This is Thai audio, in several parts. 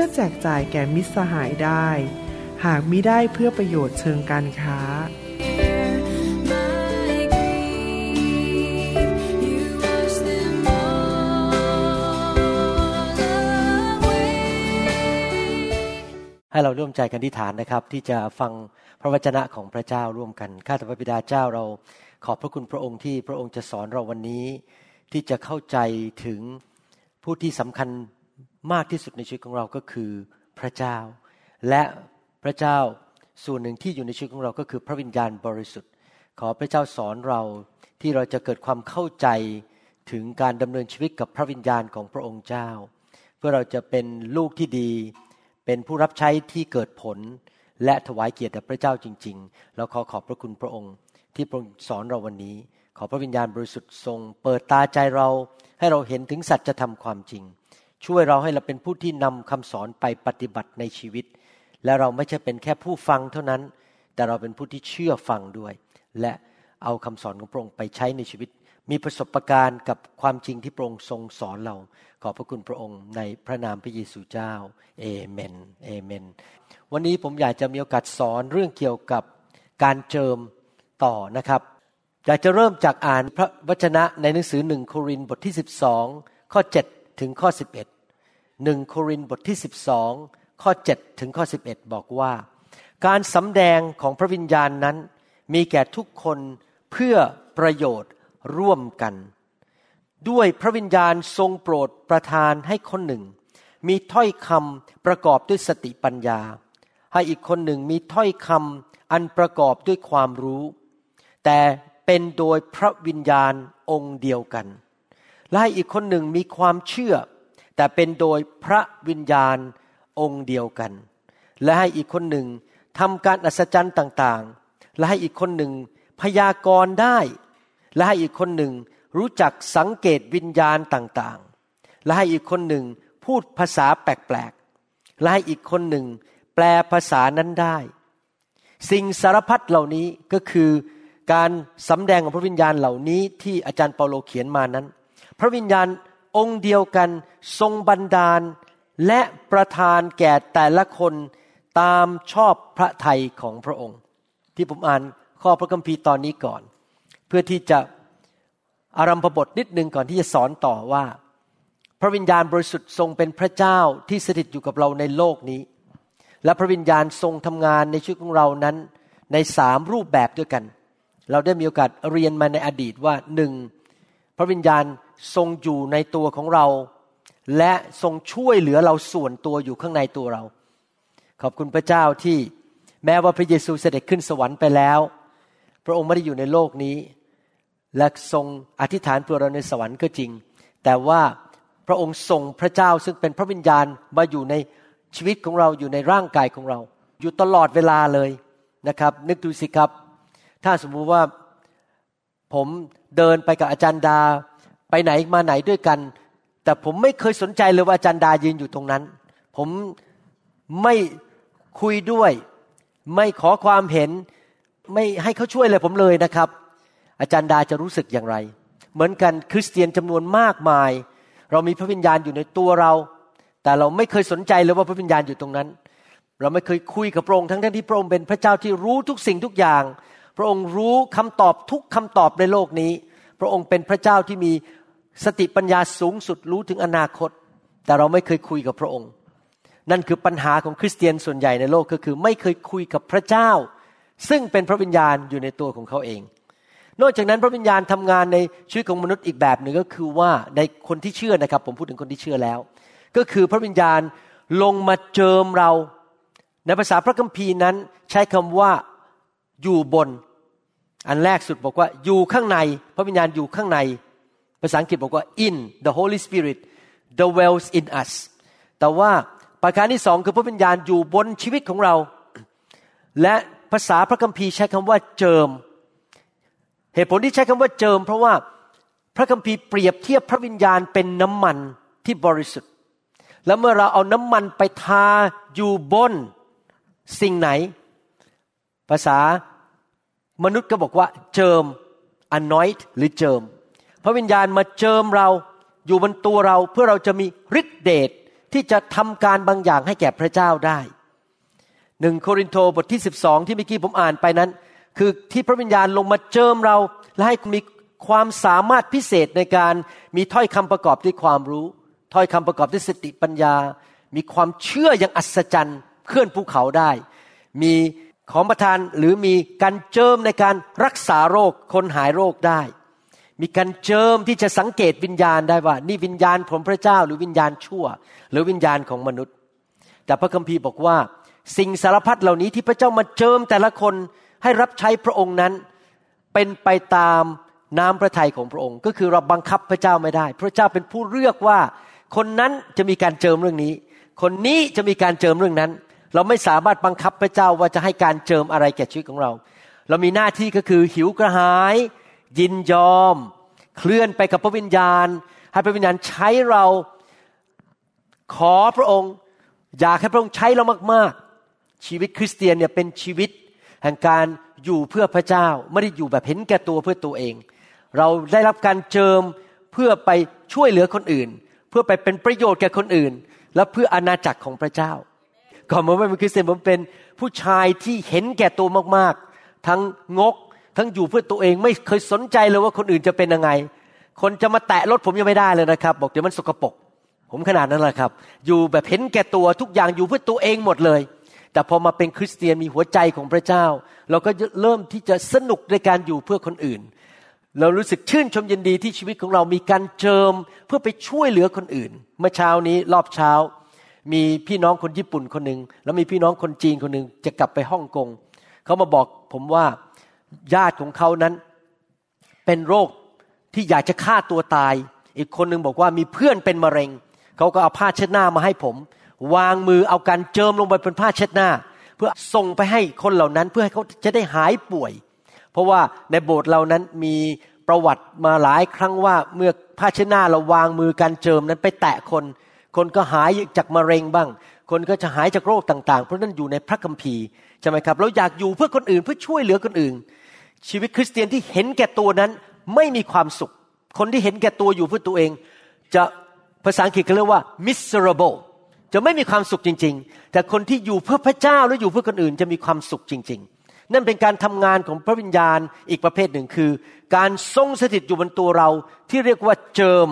พื่อแจกจ่ายแก่มิตรสหายได้ หากมิได้เพื่อประโยชน์เชิงการค้า ให้เราร่วมใจกันที่ฐานนะครับ ที่จะฟังพระวจนะของพระเจ้าร่วมกันข้าแต่พระบิดาเจ้าเราขอบพระคุณพระองค์ที่พระองค์จะสอนเราวันนี้ ที่จะเข้าใจถึงผู้ที่สำคัญ มากที่สุดในชีวิตของเราก็คือพระเจ้า และพระเจ้าส่วนหนึ่งที่อยู่ในชีวิตของเราก็คือพระวิญญาณบริสุทธิ์ ขอพระเจ้าสอนเราที่เราจะเกิดความเข้าใจถึงการดำเนินชีวิตกับพระวิญญาณของพระองค์เจ้า เพื่อเราจะเป็นลูกที่ดี เป็นผู้รับใช้ที่เกิดผล และถวายเกียรติแด่พระเจ้าจริงๆแล้วขอขอบพระคุณพระองค์ ที่พระองค์สอนเราวันนี้ ขอพระวิญญาณบริสุทธิ์ทรง เปิดตาใจเราให้เราเห็นถึงสัจธรรมความจริง ช่วยเราให้เราเป็นผู้ที่นำคำสอนไปปฏิบัติในชีวิต และเราไม่ใช่เป็นแค่ผู้ฟังเท่านั้น แต่เราเป็นผู้ที่เชื่อฟังด้วย และเอาคำสอนของพระองค์ไปใช้ในชีวิต มีประสบการณ์กับความจริงที่พระองค์ทรงสอนเรา ขอบพระคุณพระองค์ในพระนามพระเยซูเจ้าเอเมนเอเมน วันนี้ผมอยากจะมีโอกาสสอนเรื่องเกี่ยวกับการเจิมต่อนะครับอยากจะเริ่มจากอ่านพระวจนะในหนังสือหนึ่งโครินบทที่ 12 ข้อ 7 ถึงข้อ 11หนึ่งโครินบทที่ 12 ข้อ 7 ถึงข้อ 11 บอกว่า การสำแดงของพระวิญญาณนั้น มีแก่ทุกคนเพื่อประโยชน์ร่วมกัน ด้วยพระวิญญาณทรงโปรดประทานให้คนหนึ่ง มีถ้อยคำประกอบด้วยสติปัญญา ให้อีกคนหนึ่งมีถ้อยคำอันประกอบด้วยความรู้ แต่เป็นโดยพระวิญญาณองค์เดียวกัน และให้อีกคนหนึ่งมีความเชื่อ แต่เป็นโดยพระวิญญาณองค์เดียวกัน และให้อีกคนหนึ่งทำการอัศจรรย์ต่างๆ และให้อีกคนหนึ่งพยากรณ์ได้ และให้อีกคนหนึ่งรู้จักสังเกตวิญญาณต่างๆ และให้อีกคนหนึ่งพูดภาษาแปลกๆ และให้อีกคนหนึ่งแปลภาษานั้นได้ สิ่งสารพัดเหล่านี้ก็คือการสำแดงของพระวิญญาณเหล่านี้ที่อาจารย์เปาโลเขียนมานั้น พระวิญญาณองค์เดียวกันทรงบันดาล และประทานแก่แต่ละคนตามชอบพระทัยของพระองค์ ที่ผมอ่านข้อพระคัมภีร์ตอนนี้ก่อน เพื่อที่จะอารัมพบทนิดนึงก่อนที่จะสอนต่อว่า พระวิญญาณบริสุทธิ์ทรงเป็นพระเจ้าที่สถิตอยู่กับเราในโลกนี้ และพระวิญญาณทรงทำงานในชีวิตของเรานั้นในสามรูปแบบด้วยกัน เราได้มีโอกาสเรียนมาในอดีตว่าหนึ่งพระวิญญาณ ทรงอยู่ในตัวของเรา และทรงช่วยเหลือเราส่วนตัวอยู่ข้างในตัวเรา ขอบคุณพระเจ้าที่แม้ว่าพระเยซูเสด็จขึ้นสวรรค์ไปแล้ว พระองค์ไม่ได้อยู่ในโลกนี้ และทรงอธิษฐานเพื่อเราในสวรรค์ก็จริง แต่ว่าพระองค์ทรงพระเจ้าซึ่งเป็นพระวิญญาณมาอยู่ในชีวิตของเราอยู่ในร่างกายของเรา อยู่ตลอดเวลาเลยนะครับ นึกดูสิครับ ถ้าสมมุติว่าผมเดินไปกับอาจารย์ดา ไปไหนมาไหนด้วยกัน แต่ผมไม่เคยสนใจเลยว่าอาจารย์ดายืนอยู่ตรงนั้น ผมไม่คุยด้วย ไม่ขอความเห็น ไม่ให้เขาช่วยเลยผมเลยนะครับ อาจารย์ดาจะรู้สึกอย่างไร เหมือนกันคริสเตียนจำนวนมากมาย เรามีพระวิญญาณอยู่ในตัวเรา แต่เราไม่เคยสนใจเลยว่าพระวิญญาณอยู่ตรงนั้น เราไม่เคยคุยกับพระองค์ทั้งที่พระองค์เป็นพระเจ้าที่รู้ทุกสิ่งทุกอย่าง พระองค์รู้คำตอบทุกคำตอบในโลกนี้ พระองค์เป็นพระเจ้าที่มี สติปัญญาสูงสุดรู้ถึงอนาคต แต่เราไม่เคยคุยกับพระองค์ นั่นคือปัญหาของคริสเตียนส่วนใหญ่ในโลกก็คือ ไม่เคยคุยกับพระเจ้า ซึ่งเป็นพระวิญญาณอยู่ในตัวของเขาเอง นอกจากนั้นพระวิญญาณทำงานในชีวิตของมนุษย์อีกแบบหนึ่งก็คือว่าในคนที่เชื่อนะครับ ผมพูดถึงคนที่เชื่อแล้ว ก็คือพระวิญญาณลงมาเจิมเรา ในภาษาพระคัมภีร์นั้น ใช้คำว่าอยู่บน อันแรกสุดบอกว่าอยู่ข้างใน พระวิญญาณอยู่ข้างใน ภาษาอังกฤษบอกว่า in the Holy Spirit dwells in us แต่ว่าประการที่สองคือพระวิญญาณอยู่บนชีวิตของเรา และภาษาพระคัมภีร์ใช้คำว่าเจิม เหตุผลที่ใช้คำว่าเจิม เพราะว่าพระคัมภีร์เปรียบเทียบพระวิญญาณเป็นน้ำมันที่บริสุทธิ์ แล้วเมื่อเราเอาน้ำมันไปทาอยู่บนสิ่งไหน ภาษามนุษย์ก็บอกว่าเจิม anoint หรือเจิม พระวิญญาณมาเจิมเราอยู่บนตัวเราเพื่อเราจะมีฤทธิเดชที่จะทำการบางอย่างให้แก่พระเจ้าได้หนึ่งโครินโตบทที่ 12 ที่เมื่อกี้ผมอ่านไปนั้น คือที่พระวิญญาณลงมาเจิมเรา และให้มีความสามารถพิเศษในการมีถ้อยคำประกอบด้วยความรู้ ถ้อยคำประกอบด้วยสติปัญญา มีความเชื่ออย่างอัศจรรย์เคลื่อนภูเขาได้ มีของประทานหรือมีการเจิมในการรักษาโรคคนหายโรคได้ มีการเจิมที่จะสังเกตวิญญาณได้ว่า นี่วิญญาณของพระเจ้าหรือวิญญาณชั่ว หรือวิญญาณของมนุษย์ แต่พระคัมภีร์บอกว่า สิ่งสารพัดเหล่านี้ที่พระเจ้ามาเจิมแต่ละคนให้รับใช้พระองค์นั้น เป็นไปตามน้ำพระทัยของพระองค์ ก็คือเราบังคับพระเจ้าไม่ได้ พระเจ้าเป็นผู้เลือกว่า คนนั้นจะมีการเจิมเรื่องนี้ คนนี้จะมีการเจิมเรื่องนั้น เราไม่สามารถบังคับพระเจ้าว่าจะให้การเจิมอะไรแก่ชีวิตของเรา เรามีหน้าที่ก็คือหิวกระหาย ยินยอม เคลื่อนไปกับพระวิญญาณ ให้พระวิญญาณใช้เราขอพระองค์ อยากให้พระองค์ใช้เรามาก ๆ ชีวิตคริสเตียนเนี่ยเป็นชีวิตแห่งการอยู่เพื่อพระเจ้า ไม่ได้อยู่แบบเห็นแก่ตัวเพื่อตัวเอง เราได้รับการเจิมเพื่อไปช่วยเหลือคนอื่น เพื่อไปเป็นประโยชน์แก่คนอื่น และเพื่ออาณาจักรของพระเจ้าก่อนผมเป็นคริสเตียนผมเป็นผู้ชายที่เห็นแก่ตัวมาก ๆ ทั้งงก ทั้งอยู่เพื่อตัวเองไม่เคยสนใจเลยว่าคนอื่นจะเป็นยังไง คนจะมาแตะรถผมยังไม่ได้เลยนะครับ บอกเดี๋ยวมันสกปรกผมขนาดนั้นแหละครับ อยู่แบบเห็นแก่ตัวทุกอย่างอยู่เพื่อตัวเองหมดเลย แต่พอมาเป็นคริสเตียนมีหัวใจของพระเจ้า เราก็เริ่มที่จะสนุกในการอยู่เพื่อคนอื่น เรารู้สึกชื่นชมยินดีที่ชีวิตของเรามีการเจิมเพื่อไปช่วยเหลือคนอื่น เมื่อเช้านี้รอบเช้า มีพี่น้องคนญี่ปุ่นคนหนึ่งแล้วมีพี่น้องคนจีนคนหนึ่งจะกลับไปฮ่องกงเขามาบอกผมว่า ญาติของเขานั้นเป็นโรคที่อยากจะฆ่าตัวตาย อีกคนหนึ่งบอกว่ามีเพื่อนเป็นมะเร็ง เขาก็เอาผ้าเช็ดหน้ามาให้ผม วางมือเอาการเจิมลงไปบนผ้าเช็ดหน้า เพื่อส่งไปให้คนเหล่านั้นเพื่อให้เขาจะได้หายป่วย เพราะว่าในโบสถ์เรานั้นมีประวัติมาหลายครั้งว่าเมื่อผ้าเช็ดหน้าเราวางมือการเจิมนั้นไปแตะคน คนก็หายจากมะเร็งบ้าง คนก็จะหายจากโรคต่าง ๆ เพราะนั่นอยู่ในพระคัมภีร์ใช่ไหมครับเราอยากอยู่เพื่อคนอื่นเพื่อช่วยเหลือคนอื่น ชีวิตคริสเตียนที่เห็นแก่ตัวนั้นไม่มีความสุข คนที่เห็นแก่ตัวอยู่เพื่อตัวเอง จะภาษาอังกฤษเขาเรียกว่า miserable จะไม่มีความสุขจริง ๆ แต่คนที่อยู่เพื่อพระเจ้าและอยู่เพื่อคนอื่นจะมีความสุขจริง ๆ นั่นเป็นการทำงานของพระวิญญาณอีกประเภทหนึ่งคือ การทรงสถิตอยู่บนตัวเราที่เรียกว่าเจิม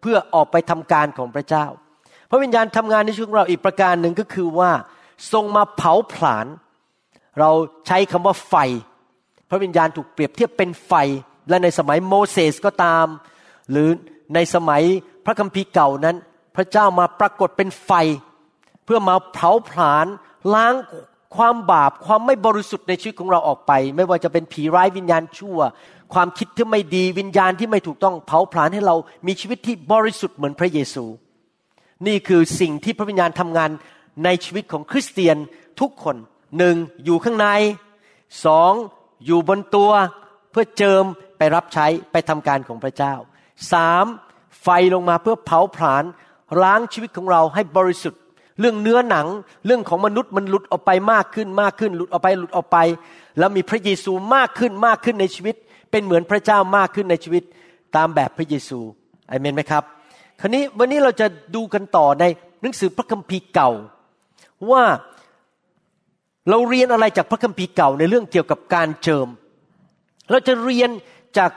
เพื่อออกไปทำการของพระเจ้า พระวิญญาณทำงานในชีวิตเราอีกประการหนึ่งก็คือว่า ทรงมาเผาผลาญเราใช้คำว่าไฟ พระวิญญาณถูกเปรียบเทียบเป็นไฟ และในสมัยโมเสสก็ตาม หรือในสมัยพระคัมภีร์เก่านั้น พระเจ้ามาปรากฏเป็นไฟ เพื่อมาเผาผลาญล้างความบาปความไม่บริสุทธิ์ในชีวิตของเราออกไป ไม่ว่าจะเป็นผีร้ายวิญญาณชั่ว ความคิดที่ไม่ดีวิญญาณที่ไม่ถูกต้องเผาผลาญให้เรามีชีวิตที่บริสุทธิ์เหมือนพระเยซู นี่คือสิ่งที่พระวิญญาณทำงานในชีวิตของคริสเตียนทุกคนหนึ่งอยู่ข้างในสอง อยู่บนตัวเพื่อเจิมไปรับใช้ไปทำการของพระเจ้าสามไฟลงมาเพื่อเผาผลาญล้างชีวิตของเราให้บริสุทธิ์ เรื่องเนื้อหนังเรื่องของมนุษย์มันหลุดออกไปมากขึ้นมากขึ้น หลุดออกไปหลุดออกไป แล้วมีพระเยซูมากขึ้นมากขึ้นในชีวิต เป็นเหมือนพระเจ้ามากขึ้นในชีวิตตามแบบพระเยซูอเมนไหมครับ คราวนี้วันนี้เราจะดูกันต่อในหนังสือพระคัมภีร์เก่า ว่า เราเรียนอะไรจากพระคัมภีร์เก่าในเรื่องเกี่ยวกับการเจิม เราจะเรียนจาก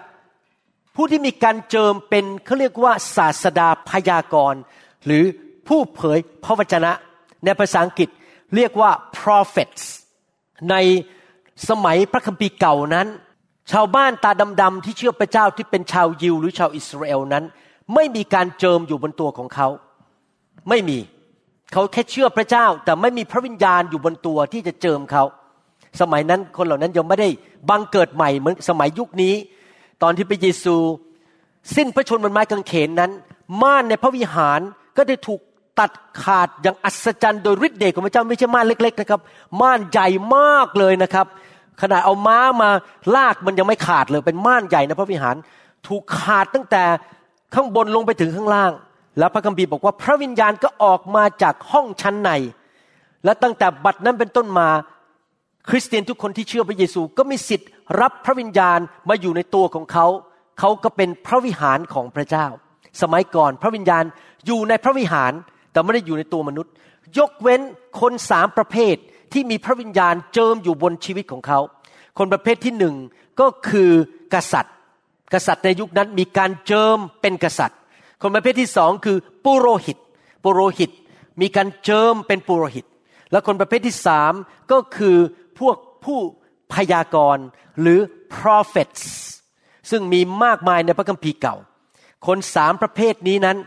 ผู้ที่มีการเจิมเป็นเขาเรียกว่าศาสดาพยากรณ์ หรือผู้เผยพระวจนะ ในภาษาอังกฤษเรียกว่า prophets ในสมัยพระคัมภีร์เก่านั้น ชาวบ้านตาดำๆที่เชื่อพระเจ้าที่เป็นชาวยิวหรือชาวอิสราเอลนั้น ไม่มีการเจิมอยู่บนตัวของเขา ไม่มี เขาแค่เชื่อพระเจ้าแต่ไม่มีพระวิญญาณอยู่บนตัวที่จะเจิมเขาสมัยนั้นคนเหล่านั้นยังไม่ได้บังเกิดใหม่เหมือนสมัยยุคนี้ ตอนที่พระเยซู สิ้นพระชนม์บนไม้กางเขนนั้น ม่านในพระวิหารก็ได้ถูกตัดขาดอย่างอัศจรรย์โดยฤทธิ์เดชของพระเจ้าไม่ใช่ม่านเล็ก ๆ นะครับ ม่านใหญ่มากเลยนะครับ ขนาดเอาม้ามาลากมันยังไม่ขาดเลยเป็นม่านใหญ่นะพระวิหาร ถูกขาดตั้งแต่ข้างบนลงไปถึงข้างล่าง แล้วพระคัมภีร์บอกว่าพระวิญญาณก็ออกมาจากห้องชั้นใน และตั้งแต่บัดนั้นเป็นต้นมา คริสเตียนทุกคนที่เชื่อพระเยซูก็มีสิทธิ์รับพระวิญญาณมาอยู่ในตัวของเขา เขาก็เป็นพระวิหารของพระเจ้า สมัยก่อนพระวิญญาณอยู่ในพระวิหารแต่ไม่ได้อยู่ในตัวมนุษย์ ยกเว้นคนสามประเภทที่มีพระวิญญาณเจิมอยู่บนชีวิตของเขา คนประเภทที่หนึ่งก็คือกษัตริย์ กษัตริย์ในยุคนั้นมีการเจิมเป็นกษัตริย์ คนประเภทที่สองคือปุโรหิต ปุโรหิตมีการเจิมเป็นปุโรหิต และคนประเภทที่สามก็คือพวกผู้พยากรณ์หรือ prophets ซึ่งมีมากมายในพระคัมภีร์เก่า คนสามประเภทนี้นั้น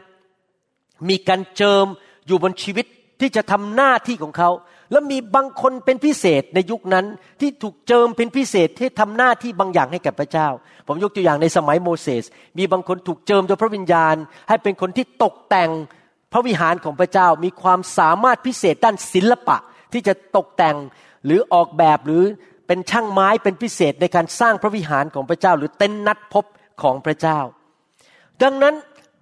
มีการเจิมอยู่บนชีวิตที่จะทำหน้าที่ของเขา แล้วมีบางคนเป็นพิเศษในยุคนั้นที่ถูกเจิมเป็นพิเศษที่ทำหน้าที่บางอย่างให้กับพระเจ้า ผมยกตัวอย่างในสมัยโมเสส มีบางคนถูกเจิมโดยพระวิญญาณ ให้เป็นคนที่ตกแต่งพระวิหารของพระเจ้า มีความสามารถพิเศษด้านศิลปะที่จะตกแต่งหรือออกแบบหรือเป็นช่างไม้เป็นพิเศษในการสร้างพระวิหารของพระเจ้า หรือเต้นนัดพบของพระเจ้า ดังนั้น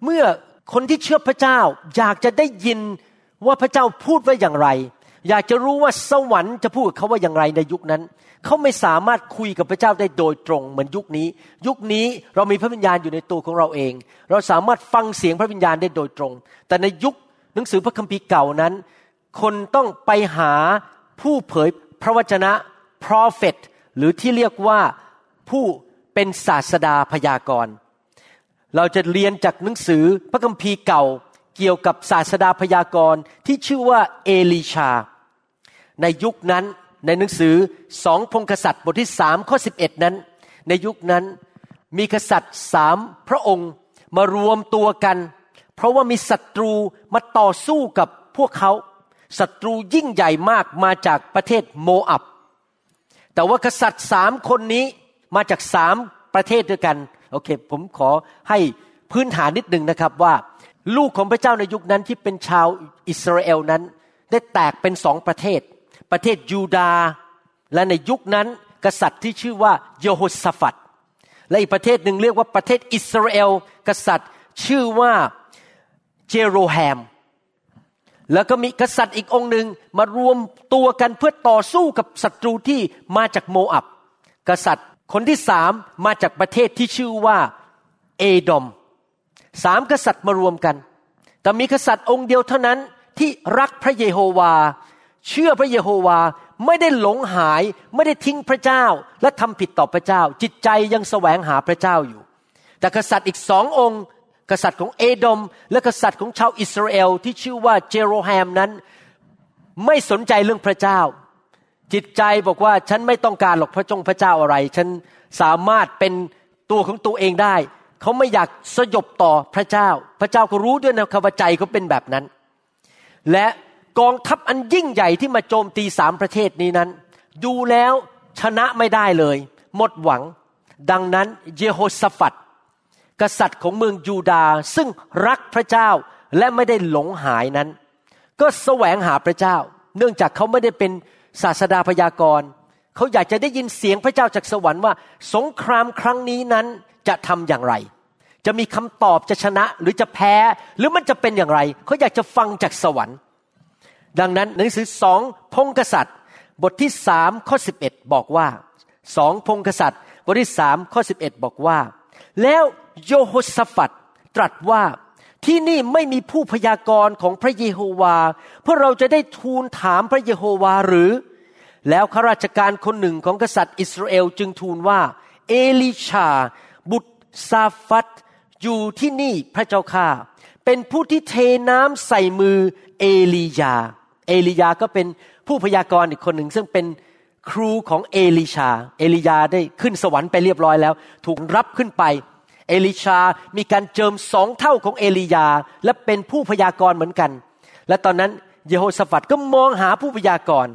เมื่อคนที่เชื่อพระเจ้าอยากจะได้ยินว่าพระเจ้าพูดว่าอย่างไร อยากจะรู้ว่าสวรรค์จะพูดกับเขาว่าอย่างไรในยุคนั้น เขาไม่สามารถคุยกับพระเจ้าได้โดยตรงเหมือนยุคนี้ ยุคนี้เรามีพระวิญญาณอยู่ในตัวของเราเอง เราสามารถฟังเสียงพระวิญญาณได้โดยตรง แต่ในยุคหนังสือพระคัมภีร์เก่านั้น คนต้องไปหาผู้เผยพระวจนะ prophet หรือที่เรียกว่าผู้เป็นศาสดาพยากรณ์เราจะเรียนจากหนังสือพระคัมภีร์เก่าเกี่ยวกับศาสดาพยากรณ์ที่ชื่อว่าเอลิชา ในยุคนั้นในหนังสือสองพงกษัตริย์บทที่สามข้อสิบเอ็ดนั้น ในยุคนั้นมีกษัตริย์สามพระองค์มารวมตัวกัน เพราะว่ามีศัตรูมาต่อสู้กับพวกเขาศัตรูยิ่งใหญ่มากมาจากประเทศโมอับ แต่ว่ากษัตริย์สามคนนี้มาจากสามประเทศด้วยกันโอเค ผมขอให้พื้นฐานนิดหนึ่งนะครับว่า ลูกของพระเจ้าในยุคนั้นที่เป็นชาวอิสราเอลนั้น ได้แตกเป็นสองประเทศ ประเทศยูดาและในยุคนั้นกษัตริย์ที่ชื่อว่าโยโฮสฟัดและอีกประเทศหนึ่งเรียกว่าประเทศอิสราเอล กษัตริย์ชื่อว่าเจโรแฮม แล้วก็มีกษัตริย์อีกองหนึ่งมารวมตัวกันเพื่อต่อสู้กับศัตรูที่มาจากโมอับ กษัตริย์คนที่สามมาจากประเทศที่ชื่อว่าเอดอมสามกษัตริย์มารวมกัน แต่มีกษัตริย์องค์เดียวเท่านั้นที่รักพระเยโฮวา เชื่อพระเยโฮวาไม่ได้หลงหายไม่ได้ทิ้งพระเจ้า และทำผิดต่อพระเจ้า จิตใจยังแสวงหาพระเจ้าอยู่ แต่กษัตริย์อีกสององค์ กษัตริย์ของเอดม และกษัตริย์ของชาวอิสราเอลที่ชื่อว่าเจโรแฮมนั้น ไม่สนใจเรื่องพระเจ้า จิตใจบอกว่าฉันไม่ต้องการหรอกพระจงพระเจ้าอะไร ฉันสามารถเป็นตัวของตัวเองได้ เขาไม่อยากสยบต่อพระเจ้า พระเจ้าก็รู้ด้วยนะคำว่าใจเขาเป็นแบบนั้น และ กองทัพอันยิ่งใหญ่ที่มาโจมตีสามประเทศนี้นั้น ดูแล้วชนะไม่ได้เลย หมดหวัง ดังนั้นเยโฮสฟัดกษัตริย์ของเมืองยูดาห์ซึ่งรักพระเจ้าและไม่ได้หลงหายนั้น ก็แสวงหาพระเจ้า เนื่องจากเขาไม่ได้เป็นศาสดาพยากรณ์เขาอยากจะได้ยินเสียงพระเจ้าจากสวรรค์ว่า สงครามครั้งนี้นั้นจะทำอย่างไร จะมีคำตอบจะชนะหรือจะแพ้ หรือมันจะเป็นอย่างไร เขาอยากจะฟังจากสวรรค์ ดังนั้นหนังสือสองพงกษัตริย์ บทที่สามข้อสิบเอ็ดบอกว่าสองพงกษัตริย์ บทที่สามข้อสิบเอ็ดบอกว่า แล้วโยโฮสฟัดตรัสว่าที่นี่ไม่มีผู้พยากรณ์ของพระเยโฮวาเพื่อเราจะได้ทูลถามพระเยโฮวาหรือ แล้วข้าราชการคนหนึ่งของกษัตริย์อิสราเอลจึงทูลว่า เอลิชา บุตรซาฟัตอยู่ที่นี่พระเจ้าข้าเป็นผู้ที่เทน้ำใส่มือเอลียา เอลียาก็เป็นผู้พยากรณ์อีกคนหนึ่งซึ่งเป็นครูของเอลิชา เอลียาได้ขึ้นสวรรค์ไปเรียบร้อยแล้ว ถูกรับขึ้นไป เอลิชามีการเจิมสองเท่าของเอลียา และเป็นผู้พยากรณ์เหมือนกัน และตอนนั้นเยโฮสฟัดก็มองหาผู้พยากรณ์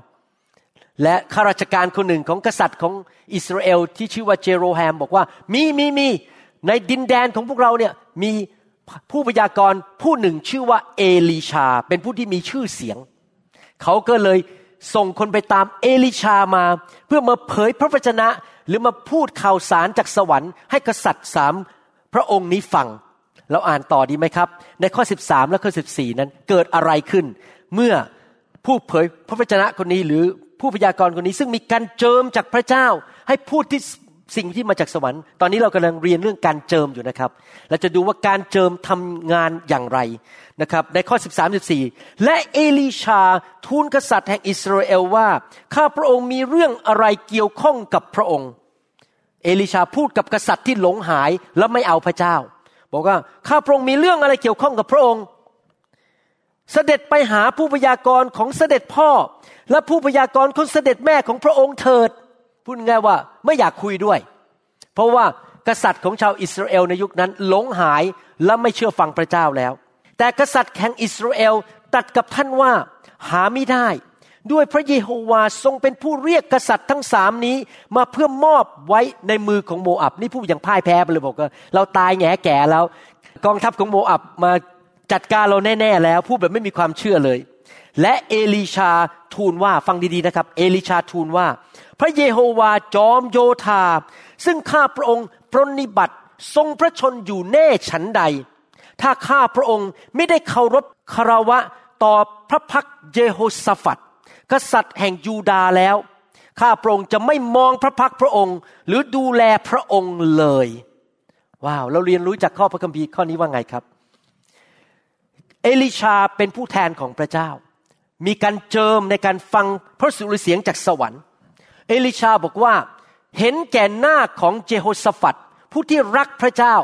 และข้าราชการคนหนึ่งของกษัตริย์ของอิสราเอลที่ชื่อว่าเจโรแฮมบอกว่ามีมีมีในดินแดนของพวกเราเนี่ยมีผู้พยากรณ์ผู้หนึ่งชื่อว่าเอลีชา เป็นผู้ที่มีชื่อเสียง เขาก็เลยส่งคนไปตามเอลิชามา เพื่อมาเผยพระวจนะ หรือมาพูดข่าวสารจากสวรรค์ให้กษัตริย์สามพระองค์นี้ฟัง เราอ่านต่อดีไหมครับ ในข้อ 13 และข้อ 14 นั้นเกิดอะไรขึ้น เมื่อผู้เผยพระวจนะคนนี้หรือผู้พยากรณ์คนนี้ซึ่งมีการเจิมจากพระเจ้า ให้พูดที่สิ่งที่มาจากสวรรค์ ตอนนี้เรากำลังเรียนเรื่องการเจิมอยู่นะครับ เราจะดูว่าการเจิมทำงานอย่างไร นะครับในข้อ 13 14 และเอลีชาทูลกษัตริย์แห่งอิสราเอลว่า ข้าพระองค์มีเรื่องอะไรเกี่ยวข้องกับพระองค์ เอลิชาพูดกับกษัตริย์ที่หลงหายและไม่เอาพระเจ้า บอกว่าข้าพระองค์มีเรื่องอะไรเกี่ยวข้องกับพระองค์ เสด็จไปหาผู้พยากรณ์ของเสด็จพ่อ และผู้พยากรณ์ของเสด็จแม่ของพระองค์เถิดพูดง่ายว่าไม่อยากคุยด้วย เพราะว่ากษัตริย์ของชาวอิสราเอลในยุคนั้นหลงหายและไม่เชื่อฟังพระเจ้าแล้ว แต่กษัตริย์แห่งอิสราเอลตัดกับท่านว่าหาไม่ได้ ด้วยพระเยโฮวาทรงเป็นผู้เรียกกษัตริย์ทั้งสามนี้ มาเพื่อมอบไว้ในมือของโมอับนี่พูดอย่างพ่ายแพ้ไปเลยบอกว่าเราตายแง่แก่แล้ว กองทัพของโมอับมาจัดการเราแน่ๆแล้วพูดแบบไม่มีความเชื่อเลย และเอลีชาทูลว่าฟังดีๆนะครับ เอลิชาทูลว่า พระเยโฮวาจอมโยธา ซึ่งข้าพระองค์ปรนิบัติทรงพระชนอยู่แน่ฉันใด ถ้าข้าพระองค์ไม่ได้เคารพคารวะต่อพระพักเยโฮสฟัดกษัตริย์แห่งยูดาแล้ว ข้าพระองค์จะไม่มองพระพักพระองค์ หรือดูแลพระองค์เลย ว้าว เราเรียนรู้จากข้อพระคัมภีร์ข้อนี้ว่าไงครับ เอลิชาเป็นผู้แทนของพระเจ้า มีการเจิมในการฟังพระสุรเสียงจากสวรรค์ เอลิชาบอกว่าเห็นแก่หน้าของเจโฮสฟัดผู้ที่รักพระเจ้า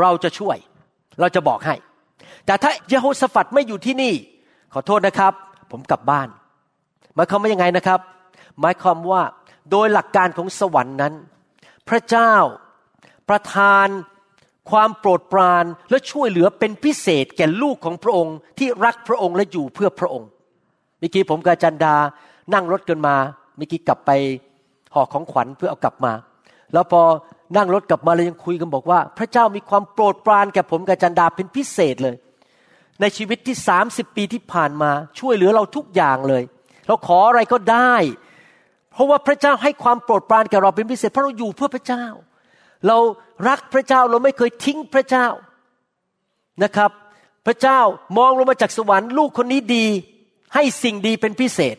เราจะช่วย เราจะบอกให้ แต่ถ้าเจโฮสฟัดไม่อยู่ที่นี่ ขอโทษนะครับ ผมกลับบ้านหมายความว่ายังไงนะครับ หมายความว่าโดยหลักการของสวรรค์นั้น พระเจ้าประทานความโปรดปรานและช่วยเหลือเป็นพิเศษแก่ลูกของพระองค์ ที่รักพระองค์และอยู่เพื่อพระองค์เมื่อกี้ผมกับจันดานั่งรถกันมาเมื่อกี้กลับไปห่อของขวัญเพื่อเอากลับมา แล้วพอ นั่งรถกลับมาเลยยังคุยกันบอกว่า พระเจ้ามีความโปรดปรานแก่ผมกับจันดาเป็นพิเศษเลย ในชีวิตที่สามสิบปีที่ผ่านมา ช่วยเหลือเราทุกอย่างเลย เราขออะไรก็ได้ เพราะว่าพระเจ้าให้ความโปรดปรานแก่เราเป็นพิเศษเพราะเราอยู่เพื่อพระเจ้า เรารักพระเจ้าเราไม่เคยทิ้งพระเจ้านะครับ พระเจ้ามองลงมาจากสวรรค์ลูกคนนี้ดี ให้สิ่งดีเป็นพิเศษ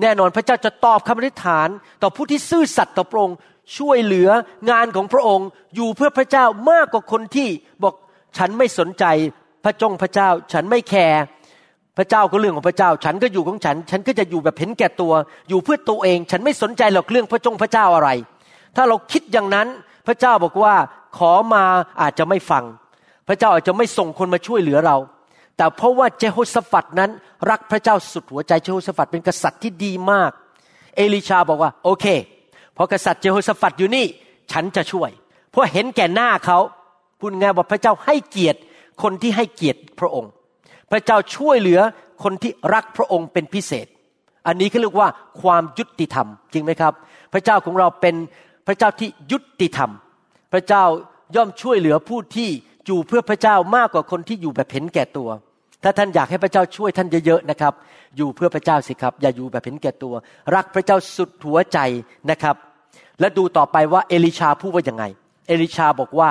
แน่นอนพระเจ้าจะตอบคำอธิษฐาน ต่อผู้ที่ซื่อสัตย์ต่อพระองค์ ช่วยเหลืองานของพระองค์อยู่เพื่อพระเจ้ามากกว่าคนที่บอกฉันไม่สนใจพระจงพระเจ้า ฉันไม่แคร์พระเจ้าก็เรื่องของพระเจ้า ฉันก็อยู่ของฉัน ฉันก็จะอยู่แบบเห็นแก่ตัว อยู่เพื่อตัวเอง ฉันไม่สนใจหรอกเรื่องพระจงพระเจ้าอะไร ถ้าเราคิดอย่างนั้นพระเจ้าบอกว่าขอมาอาจจะไม่ฟัง พระเจ้าอาจจะไม่ส่งคนมาช่วยเหลือเรา แต่เพราะว่าเจโฮสฟัดนั้น รักพระเจ้าสุดหัวใจเจโฮสฟัดเป็นกษัตริย์ที่ดีมาก เอลิชาบอกว่า โอเค พอกษัตริย์เจโฮสฟัดอยู่นี่ ฉันจะช่วย เพราะเห็นแก่หน้าเขาพูดง่ายว่าพระเจ้าให้เกียรติคนที่ให้เกียรติพระองค์ พระเจ้าช่วยเหลือคนที่รักพระองค์เป็นพิเศษ อันนี้เขาเรียกว่าความยุติธรรม จริงไหมครับ พระเจ้าของเราเป็นพระเจ้าที่ยุติธรรม พระเจ้าย่อมช่วยเหลือผู้ที่อยู่เพื่อพระเจ้ามากกว่าคนที่อยู่แบบเห็นแก่ตัว ถ้าท่านอยากให้พระเจ้าช่วยท่านเยอะๆนะครับ อยู่เพื่อพระเจ้าสิครับ อย่าอยู่แบบเห็นแก่ตัว รักพระเจ้าสุดหัวใจนะครับ และดูต่อไปว่าเอลิชาพูดว่ายังไง เอลิชาบอกว่า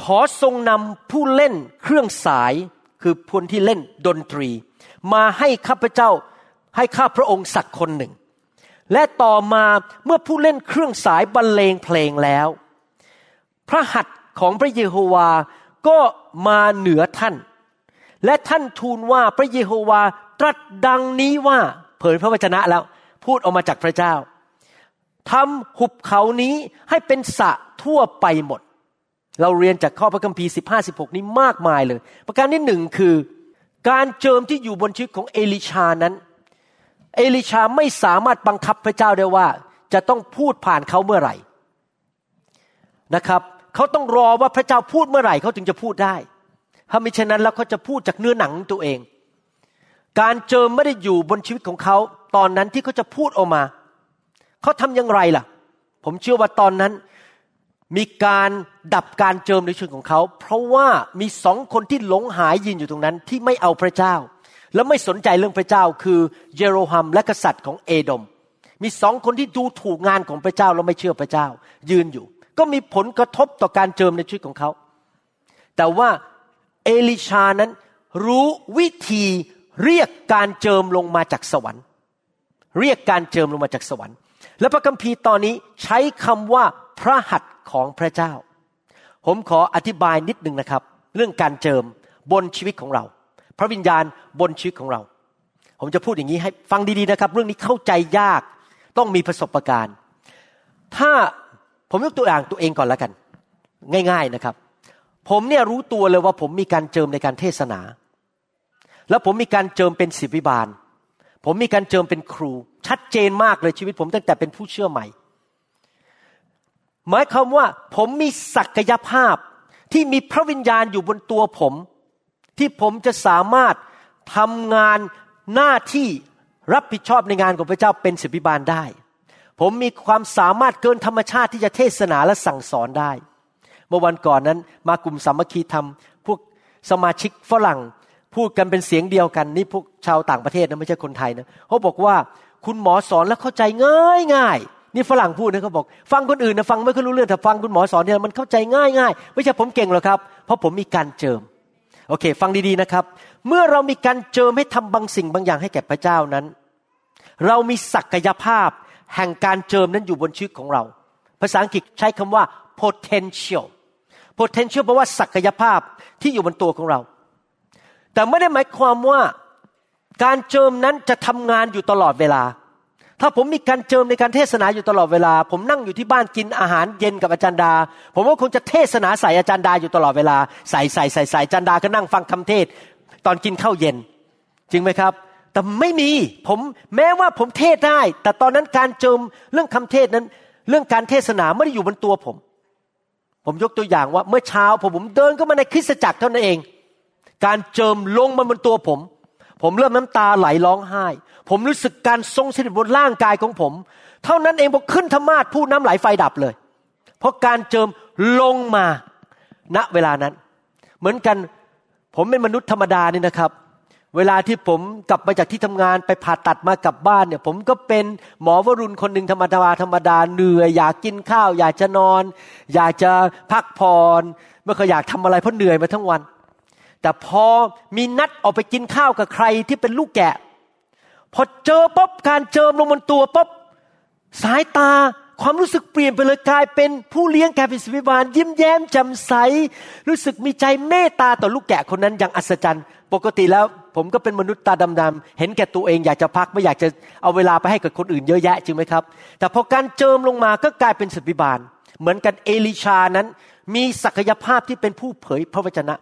ขอทรงนำผู้เล่นเครื่องสายคือคนที่เล่นดนตรี มาให้ข้าพเจ้าให้ข้าพระองค์สักคนหนึ่ง และต่อมาเมื่อผู้เล่นเครื่องสายบรรเลงเพลงแล้ว พระหัตถ์ของพระเยโฮวาก็มาเหนือท่าน และท่านทูลว่าพระเยโฮวาตรัสดังนี้ว่า เผยพระวจนะแล้ว พูดออกมาจากพระเจ้า ทำหุบเขานี้ให้เป็นสะทั่วไปหมด เราเรียนจากข้อพระคัมภีร์สิบห้าสิบหกนี้มากมายเลย ประการที่หนึ่งคือ การเจิมที่อยู่บนชีวิตของเอลิชานั้น เอลิชาไม่สามารถบังคับพระเจ้าได้ว่า จะต้องพูดผ่านเขาเมื่อไหร่นะครับ เขาต้องรอว่าพระเจ้าพูดเมื่อไหร่เขาถึงจะพูดได้ ถ้าไม่เช่นนั้นแล้วเขาจะพูดจากเนื้อหนังตัวเอง การเจิมไม่ได้อยู่บนชีวิตของเขาตอนนั้นที่เขาจะพูดออกมา เขาทำอย่างไรล่ะ ผมเชื่อว่าตอนนั้นมีการดับการเจิมในชีวิตของเขา เพราะว่ามีสองคนที่หลงหายยืนอยู่ตรงนั้นที่ไม่เอาพระเจ้า และไม่สนใจเรื่องพระเจ้า คือเยโรฮัมและกษัตริย์ของเอโดม มีสองคนที่ดูถูกงานของพระเจ้าแล้วไม่เชื่อพระเจ้า ยืนอยู่ ก็มีผลกระทบต่อการเจิมในชีวิตของเขา แต่ว่าเอลิชานั้นรู้วิธีเรียกการเจิมลงมาจากสวรรค์ เรียกการเจิมลงมาจากสวรรค์ และพระคัมภีร์ตอนนี้ใช้คำว่าพระหัตถ์ของพระเจ้า ผมขออธิบายนิดนึงนะครับ เรื่องการเจิมบนชีวิตของเรา พระวิญญาณบนชีวิตของเรา ผมจะพูดอย่างนี้ให้ฟังดีๆนะครับ เรื่องนี้เข้าใจยากต้องมีประสบการณ์ ถ้าผมยกตัวอย่างตัวเองก่อนแล้วกัน ง่าย ๆนะครับ ผมเนี่ยรู้ตัวเลยว่าผมมีการเจิมในการเทศนา แล้วผมมีการเจิมเป็นศิบิบาล ผมมีการเจิมเป็นครู ชัดเจนมากเลยชีวิตผมตั้งแต่เป็นผู้เชื่อใหม่ หมายความว่าผมมีศักยภาพที่มีพระวิญญาณอยู่บนตัวผม ที่ผมจะสามารถทำงานหน้าที่รับผิดชอบในงานของพระเจ้าเป็นศิบิบาลได้ ผมมีความสามารถเกินธรรมชาติที่จะเทศนาและสั่งสอนได้ เมื่อวันก่อนนั้นมากลุ่มสามัคคีธรรม พวกสมาชิกฝรั่งพูดกันเป็นเสียงเดียวกัน นี่พวกชาวต่างประเทศนะไม่ใช่คนไทยนะเขาบอกว่า คุณหมอสอนแล้วเข้าใจง่ายง่ายนี่ฝรั่งพูดนะเขาบอก ฟังคนอื่นนะฟังไม่ค่อยรู้เรื่องแต่ฟังคุณหมอสอนเนี่ยมันเข้าใจง่ายง่ายไม่ใช่ผมเก่งหรอกครับ เพราะผมมีการเจิม โอเค ฟังดีๆนะครับ เมื่อเรามีการเจิมให้ทำบางสิ่งบางอย่างให้แก่พระเจ้านั้น เรามีศักยภาพแห่งการเจิมนั้นอยู่บนชีวิตของเรา ภาษาอังกฤษใช้คำว่า potential potential แปลว่าศักยภาพที่อยู่บนตัวของเรา แต่ไม่ได้หมายความว่า การเจิมนั้นจะทำงานอยู่ตลอดเวลา ถ้าผมมีการเจิมในการเทศนาอยู่ตลอดเวลา ผมนั่งอยู่ที่บ้านกินอาหารเย็นกับอาจารย์ดา ผมว่าคงจะเทศนาใส่อาจารย์ดาอยู่ตลอดเวลา ใส่ใส่ใส่ใส่อาจารย์ดาก็นั่งฟังคำเทศ ตอนกินข้าวเย็น จริงไหมครับ แต่ไม่มี ผมแม้ว่าผมเทศได้ แต่ตอนนั้นการเจิมเรื่องคำเทศนั้น เรื่องการเทศนาไม่ได้อยู่บนตัวผม ผมยกตัวอย่างว่าเมื่อเช้าผมผมเดินเข้ามาในคริสตจักรเท่านั้นเอง การเจิมลงมาบนตัวผม ผมเริ่มน้ำตาไหลร้องไห้ ผมรู้สึกการทรงสถิตบนร่างกายของผม เท่านั้นเองพอขึ้นธรรมาทพูดน้ำไหลไฟดับเลย เพราะการเจิมลงมาณเวลานั้น เหมือนกันผมเป็นมนุษย์ธรรมดานี่นะครับ เวลาที่ผมกลับมาจากที่ทำงานไปผ่าตัดมากลับบ้านเนี่ย ผมก็เป็นหมอวรุณคนหนึ่งธรรมดาธรรมดาเหนื่อยอยากกินข้าว อยากจะนอน อยากจะพักผ่อนไม่เคยอยากทำอะไรเพราะเหนื่อยมาทั้งวัน แต่พอมีนัดออกไปกินข้าวกับใครที่เป็นลูกแกะ พอเจอปุ๊บการเจิมลงบนตัวปุ๊บสายตาความรู้สึกเปลี่ยนไปเลยกลายเป็นผู้เลี้ยงแกเป็นสิบิบาลยิ้มแย้มแจำใส รู้สึกมีใจเมตตาต่อลูกแกะคนนั้นอย่างอัศจรรย์ ปกติแล้วผมก็เป็นมนุษย์ตาดำๆเห็นแก่ตัวเองอยากจะพักไม่อยากจะเอาเวลาไปให้กับคนอื่นเยอะแยะจริงไหมครับ แต่พอการเจิมลงมาก็กลายเป็นสิบิบาล เหมือนกันเอลิชานั้น มีศักยภาพที่เป็นผู้เผยพระวจนะ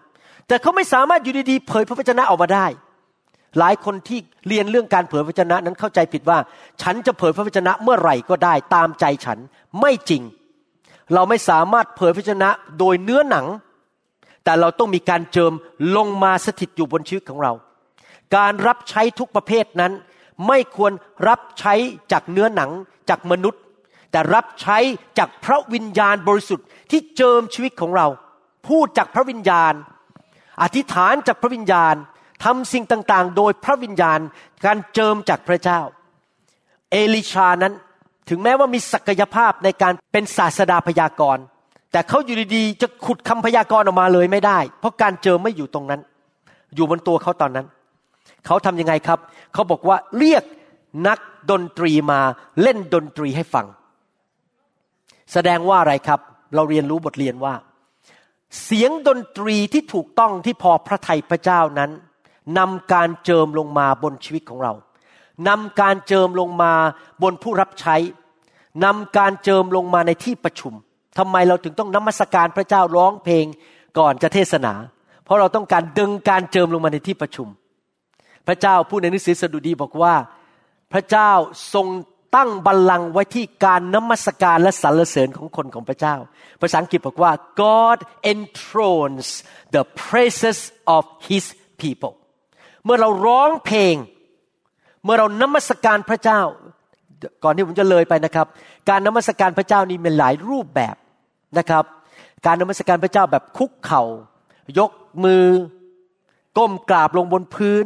แต่เขาไม่สามารถอยู่ดีๆเผยพระวจนะออกมาได้ หลายคนที่เรียนเรื่องการเผยพระวจนะนั้นเข้าใจผิดว่า ฉันจะเผยพระวจนะเมื่อไหร่ก็ได้ตามใจฉันไม่จริง เราไม่สามารถเผยพระวจนะโดยเนื้อหนัง แต่เราต้องมีการเจิมลงมาสถิตอยู่บนชีวิตของเรา การรับใช้ทุกประเภทนั้น ไม่ควรรับใช้จากเนื้อหนังจากมนุษย์ แต่รับใช้จากพระวิญญาณบริสุทธิ์ที่เจิมชีวิตของเรา พูดจากพระวิญญาณ อธิษฐานจากพระวิญญาณทำสิ่งต่างๆ โดยพระวิญญาณการเจิมจากพระเจ้า เอลิชานั้นถึงแม้ว่ามีศักยภาพในการเป็นศาสดาพยากรณ์ แต่เขาอยู่ดีๆจะขุดคำพยากรณ์ออกมาเลยไม่ได้ เพราะการเจิมไม่อยู่ตรงนั้น อยู่บนตัวเขาตอนนั้น เขาทำยังไงครับ เขาบอกว่าเรียกนักดนตรีมาเล่นดนตรีให้ฟัง แสดงว่าอะไรครับ เราเรียนรู้บทเรียนว่า เสียงดนตรีที่ถูกต้องที่พอพระทัยพระเจ้านั้นนำการเจิมลงมาบนชีวิตของเรานำการเจิมลงมาบนผู้รับใช้นำการเจิมลงมาในที่ประชุมทำไมเราถึงต้องนมัสการพระเจ้าร้องเพลงก่อนจะเทศนา เพราะเราต้องการดึงการเจิมลงมาในที่ประชุม พระเจ้าพูดในหนังสือสดุดีบอกว่า พระเจ้าทรง ตั้งบัลลังก์ไว้ที่การนมัสการและสรรเสริญของคนของพระเจ้า ภาษาอังกฤษบอกว่า God enthrones the praises of His people เมื่อเราร้องเพลง เมื่อเรานมัสการพระเจ้า ก่อนที่ผมจะเลยไปนะครับ การนมัสการพระเจ้านี้มีหลายรูปแบบนะครับ การนมัสการพระเจ้าแบบคุกเขา่ายกมือ ก้มกราบลงบนพื้น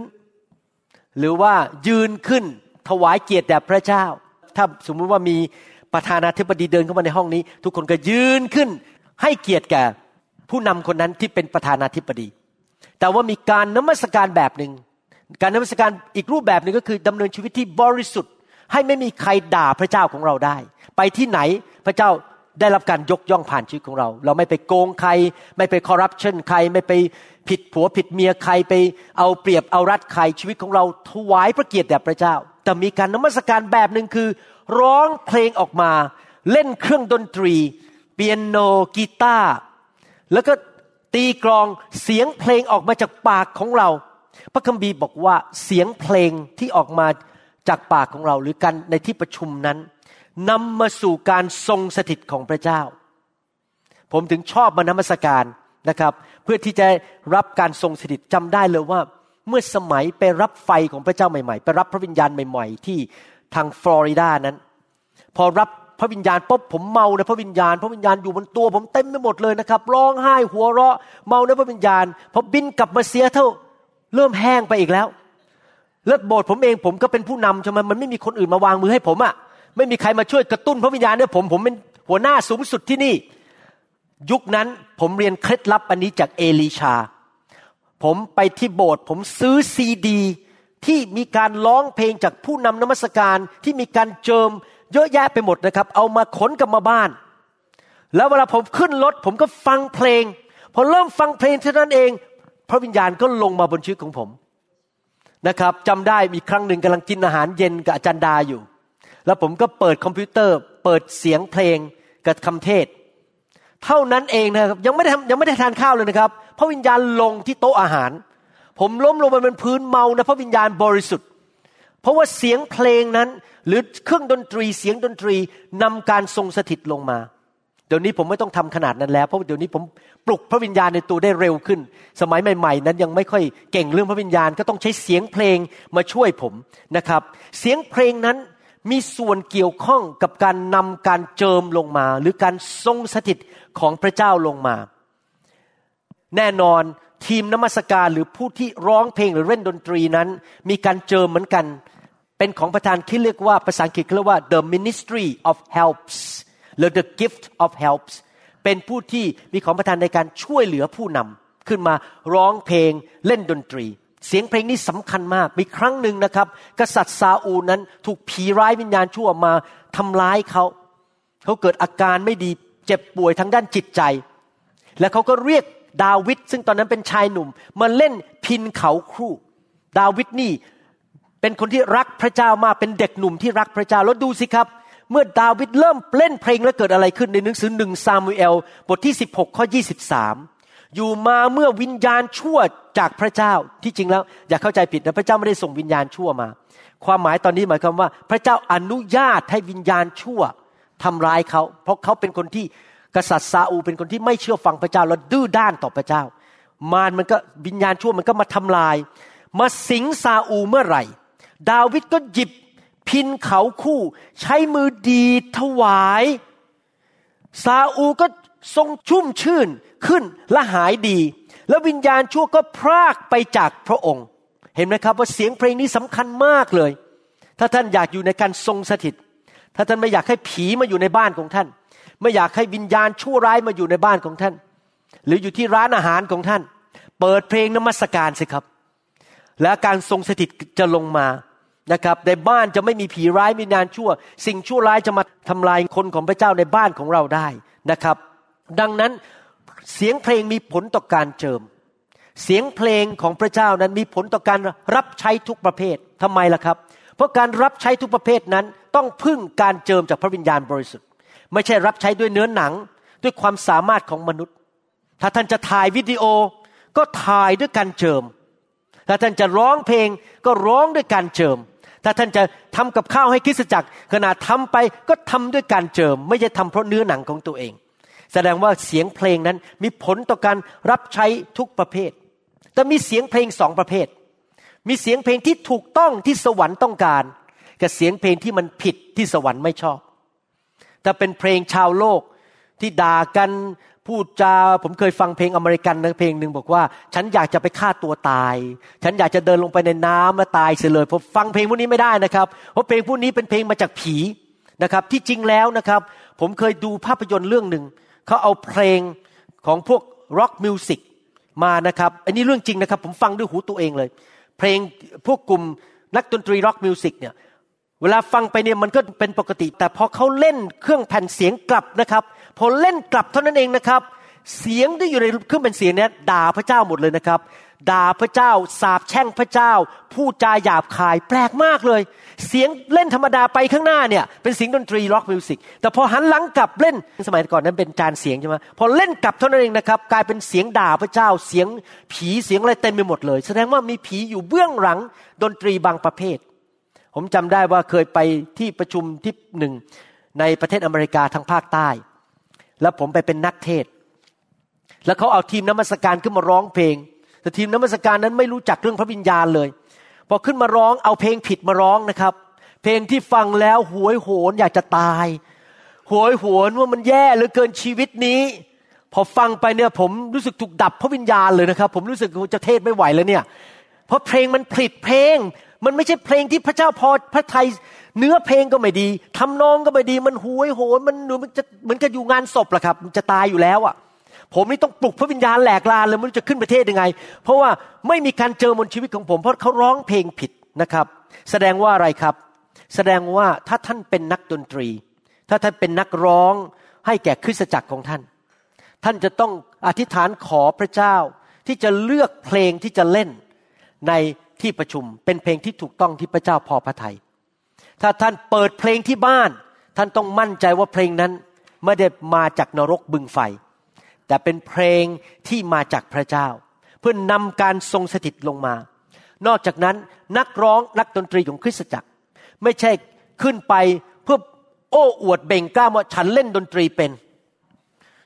หรือว่ายืนขึ้นถวายเกียรติแด่พระเจ้า ถ้าสมมุติว่ามีประธานาธิบดีเดินเข้ามาในห้องนี้ ทุกคนก็ยืนขึ้น ให้เกียรติแก่ผู้นำคนนั้นที่เป็นประธานาธิบดี แต่ว่ามีการนมัสการแบบหนึ่งการนมัสการอีกรูปแบบหนึ่งก็คือดำเนินชีวิตที่บริสุทธิ์ ให้ไม่มีใครด่าพระเจ้าของเราได้ ไปที่ไหนพระเจ้า ได้รับการยกย่องผ่านชีวิตของเรา เราไม่ไปโกงใคร ไม่ไปคอร์รัปชันใคร ไม่ไปผิดผัวผิดเมียใครไปเอาเปรียบเอารัดใครชีวิตของเราถวายพระเกียรติแด่พระเจ้า แต่มีการนมัสการแบบหนึ่งคือ ร้องเพลงออกมา เล่นเครื่องดนตรี เปียโนกีตาร์แล้วก็ตีกลองเสียงเพลงออกมาจากปากของเรา พระคัมภีร์บอกว่าเสียงเพลงที่ออกมาจากปากของเรา หรือกันในที่ประชุมนั้น นำมาสู่การทรงสถิตของพระเจ้า ผมถึงชอบมานมัสการนะครับ เพื่อที่จะรับการทรงสถิตจำได้เลยว่า เมื่อสมัยไปรับไฟของพระเจ้าใหม่ๆไปรับพระวิญญาณใหม่ ๆ ที่ทางฟลอริดานั้น พอรับพระวิญญาณปุ๊บผมเมาในพระวิญญาณ พระวิญญาณอยู่บนตัว ผมเต็มไปหมดเลยนะครับร้องไห้หัวเราะ เมาในพระวิญญาณพอบินกลับมาเสียเท่า เริ่มแห้งไปอีกแล้วแล้วโบสถ์ผมเองผมก็เป็นผู้นำใช่ไหมมันไม่มีคนอื่นมาวางมือให้ผมอะ่ะ ไม่มีใครมาช่วยกระตุ้นพระวิญญาณเนี่ยผมผมเป็นหัวหน้าสูงสุดที่นี่ ยุคนั้นผมเรียนเคล็ดลับอันนี้จากเอลีชา ผมไปที่โบสถ์ผมซื้อซีดี ที่มีการร้องเพลงจากผู้นำนมัสการที่มีการเจิมเยอะแยะไปหมดนะครับ เอามาขนกลับมาบ้าน แล้วเวลาผมขึ้นรถผมก็ฟังเพลงพอเริ่มฟังเพลงเท่านั้นเอง พระวิญญาณก็ลงมาบนชีวิตของผมนะครับจำได้มีครั้งหนึ่งกำลังกินอาหารเย็นกับอาจารย์ดาอยู่ แล้วผมก็เปิดคอมพิวเตอร์ เปิดเสียงเพลงกับคำเทศ เท่านั้นเองนะครับยังไม่ได้ยังไม่ได้ทานข้าวเลยนะครับ พระวิญญาณลงที่โต๊ะอาหาร ผมล้มลงไปบนพื้นเมานะพระวิญญาณบริสุทธิ์ เพราะว่าเสียงเพลงนั้น หรือเครื่องดนตรีเสียงดนตรีนำการทรงสถิตลงมาเดี๋ยวนี้ผมไม่ต้องทำขนาดนั้นแล้ว เพราะเดี๋ยวนี้ผมปลุกพระวิญญาณในตัวได้เร็วขึ้น สมัยใหม่ ๆ นั้นยังไม่ค่อยเก่งเรื่องพระวิญญาณ ก็ต้องใช้เสียงเพลงมาช่วยผมนะครับ เสียงเพลงนั้น มีส่วนเกี่ยวข้องกับการนำการเจิมลงมา หรือการทรงสถิตของพระเจ้าลงมา แน่นอนทีมนมัสการหรือผู้ที่ร้องเพลงหรือเล่นดนตรีนั้น มีการเจิมเหมือนกัน เป็นของประธานที่เรียกว่าภาษาอังกฤษเรียกว่า the ministry of helps หรือ the gift of helps เป็นผู้ที่มีของประธานในการช่วยเหลือผู้นำขึ้นมาร้องเพลงเล่นดนตรี เสียงเพลงนี้สำคัญมาก มีครั้งหนึ่งนะครับ กษัตริย์ซาอูนั้นถูกผีร้ายวิญญาณชั่วมาทำร้ายเขา เขาเกิดอาการไม่ดีเจ็บป่วยทางด้านจิตใจ และเขาก็เรียกดาวิดซึ่งตอนนั้นเป็นชายหนุ่ม มาเล่นพินเขาครูดาวิดนี่เป็นคนที่รักพระเจ้ามากเป็นเด็กหนุ่มที่รักพระเจ้าแล้วดูสิครับ เมื่อดาวิดเริ่มเล่นเพลงแล้วเกิดอะไรขึ้นในหนังสือหนึ่งซามูเอลบทที่ 16 ข้อ 23 อยู่มาเมื่อวิญญาณชั่วจากพระเจ้าที่จริงแล้ว อย่าเข้าใจผิดนะพระเจ้าไม่ได้ส่งวิญญาณชั่วมา ความหมายตอนนี้หมายความว่า พระเจ้าอนุญาตให้วิญญาณชั่วทำร้ายเขา เพราะเขาเป็นคนที่กษัตริย์ซาอูเป็นคนที่ไม่เชื่อฟังพระเจ้าและดื้อด้านต่อพระเจ้า มารมันก็วิญญาณชั่วมันก็มาทำลาย มาสิงซาอูเมื่อไหร่ ดาวิดก็หยิบพินเขาคู่ ใช้มือดีถวายซาอูก็ ทรงชุ่มชื่นขึ้นและหายดี แล้ววิญญาณชั่วก็พรากไปจากพระองค์ เห็นไหมครับว่าเสียงเพลงนี้สำคัญมากเลย ถ้าท่านอยากอยู่ในการทรงสถิต ถ้าท่านไม่อยากให้ผีมาอยู่ในบ้านของท่าน ไม่อยากให้วิญญาณชั่วร้ายมาอยู่ในบ้านของท่าน หรืออยู่ที่ร้านอาหารของท่าน เปิดเพลงนมัสการสิครับ และการทรงสถิตจะลงมานะครับในบ้านจะไม่มีผีร้ายวิญญาณชั่ว สิ่งชั่วร้ายจะมาทำลายคนของพระเจ้าในบ้านของเราได้นะครับ ดังนั้นเสียงเพลงมีผลต่อการเจิม เสียงเพลงของพระเจ้านั้นมีผลต่อการรับใช้ทุกประเภททำไมล่ะครับ เพราะการรับใช้ทุกประเภทนั้นต้องพึ่งการเจิมจากพระวิญญาณบริสุทธิ์ ไม่ใช่รับใช้ด้วยเนื้อหนังด้วยความสามารถของมนุษย์ ถ้าท่านจะถ่ายวิดีโอก็ถ่ายด้วยการเจิม ถ้าท่านจะร้องเพลงก็ร้องด้วยการเจิม ถ้าท่านจะทำกับข้าวให้คริสตจักรขนาดทำไปก็ทำด้วยการเจิม ไม่ใช่ทำเพราะเนื้อหนังของตัวเอง แสดงว่าเสียงเพลงนั้นมีผลต่อการรับใช้ทุกประเภท แต่มีเสียงเพลงสองประเภท มีเสียงเพลงที่ถูกต้องที่สวรรค์ต้องการ กับเสียงเพลงที่มันผิดที่สวรรค์ไม่ชอบถ้าเป็นเพลงชาวโลกที่ด่ากันพูดจาผมเคยฟังเพลงอเมริกันนะเพลงหนึ่งบอกว่า ฉันอยากจะไปฆ่าตัวตาย ฉันอยากจะเดินลงไปในน้ำแล้วตายเสียเลยผมฟังเพลงพวกนี้ไม่ได้นะครับ เพราะเพลงพวกนี้เป็นเพลงมาจากผีนะครับ ที่จริงแล้วนะครับ ผมเคยดูภาพยนตร์เรื่องหนึ่ง เขาเอาเพลงของพวก rock music มานะครับ อันนี้เรื่องจริงนะครับ ผมฟังด้วยหูตัวเองเลย เพลงพวกกลุ่มนักดนตรี rock music เนี่ย เวลาฟังไปเนี่ยมันก็เป็นปกติ แต่พอเขาเล่นเครื่องแผ่นเสียงกลับนะครับ พอเล่นกลับเท่านั้นเองนะครับ เสียงที่อยู่ในเครื่องเป็นเสียงนี้ด่าพระเจ้าหมดเลยนะครับ ด่าพระเจ้า สาบแช่งพระเจ้า พูดจาหยาบคายแปลกมากเลย เสียงเล่นธรรมดาไปข้างหน้าเนี่ยเป็นเสียงดนตรีร็อกมิวสิกแต่พอหันหลังกลับเล่นสมัยก่อนนั้นเป็นจานเสียงใช่ไหมพอเล่นกลับเท่านั้นเองนะครับกลายเป็นเสียงด่าพระเจ้าเสียงผีเสียงอะไรเต็มไปหมดเลย แสดงว่ามีผีอยู่เบื้องหลังดนตรีบางประเภท ผมจำได้ว่าเคยไปที่ประชุมที่หนึ่งในประเทศอเมริกาทางภาคใต้ แล้วผมไปเป็นนักเทศ แล้วเขาเอาทีมน้ำมัสการขึ้นมาร้องเพลง แต่ทีมน้ำมัสการนั้นไม่รู้จักเรื่องพระวิญญาณเลย พอขึ้นมาร้องเอาเพลงผิดมาร้องนะครับ เพลงที่ฟังแล้วหวยโหนอยากจะตายหวยโหนว่ามันแย่เหลือเกินชีวิตนี้ พอฟังไปเนี่ยผมรู้สึกถูกดับพระวิญญาณเลยนะครับ ผมรู้สึกจะเทศไม่ไหวแล้วเนี่ย เพราะเพลงมันผิดเพลง มันไม่ใช่เพลงที่พระเจ้าพอพระไทยเนื้อเพลงก็ไม่ดีทำนองก็ไม่ดี มันหวยโหนมันเหนูมันจะเหมือนกับอยู่งานศพแหละครับ มันจะตายอยู่แล้วอะ ผมนี่ต้องปลุกพระวิญญาณแหลกลานเลยมันจะขึ้นประเทศยังไง เพราะว่าไม่มีการเจอบนชีวิตของผม เพราะเขาร้องเพลงผิดนะครับ แสดงว่าอะไรครับ แสดงว่าถ้าท่านเป็นนักดนตรี ถ้าท่านเป็นนักร้องให้แก่คริสตจักรของท่าน ท่านจะต้องอธิษฐานขอพระเจ้า ที่จะเลือกเพลงที่จะเล่นในที่ประชุม เป็นเพลงที่ถูกต้องที่พระเจ้าพอพระทยัยถ้าท่านเปิดเพลงที่บ้าน ท่านต้องมั่นใจว่าเพลงนั้นไม่ได้มาจากนรกบึงไฟ แต่เป็นเพลงที่มาจากพระเจ้า เพื่อนนำการทรงสถิตลงมา นอกจากนั้นนักร้องนักดนตรีของคริสตจักร ไม่ใช่ขึ้นไปเพื่อโอ้อวดเบ่งกล้าว่าฉันเล่นดนตรีเป็น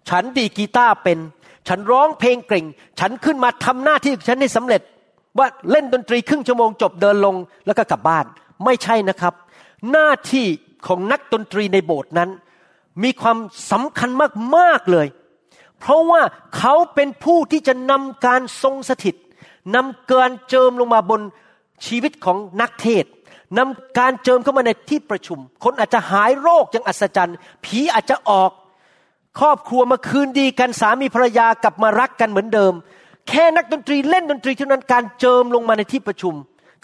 ฉันดีกีตาร์เป็น ฉันร้องเพลงเก่ง ฉันขึ้นมาทำหน้าที่ฉันให้สำเร็จ ว่าเล่นดนตรีครึ่งชั่วโมงจบเดินลงแล้วก็กลับบ้าน ไม่ใช่นะครับ หน้าที่ของนักดนตรีในโบสถ์นั้น มีความสำคัญมากๆเลย เพราะว่าเขาเป็นผู้ที่จะนำการทรงสถิตนำการเจิมลงมาบนชีวิตของนักเทศนำการเจิมเข้ามาในที่ประชุม คนอาจจะหายโรคอย่างอัศจรรย์ ผีอาจจะออก ครอบครัวมาคืนดีกันสามีภรรยากลับมารักกันเหมือนเดิม แค่นักดนตรีเล่นดนตรีเท่านั้นการเจิมลงมาในที่ประชุม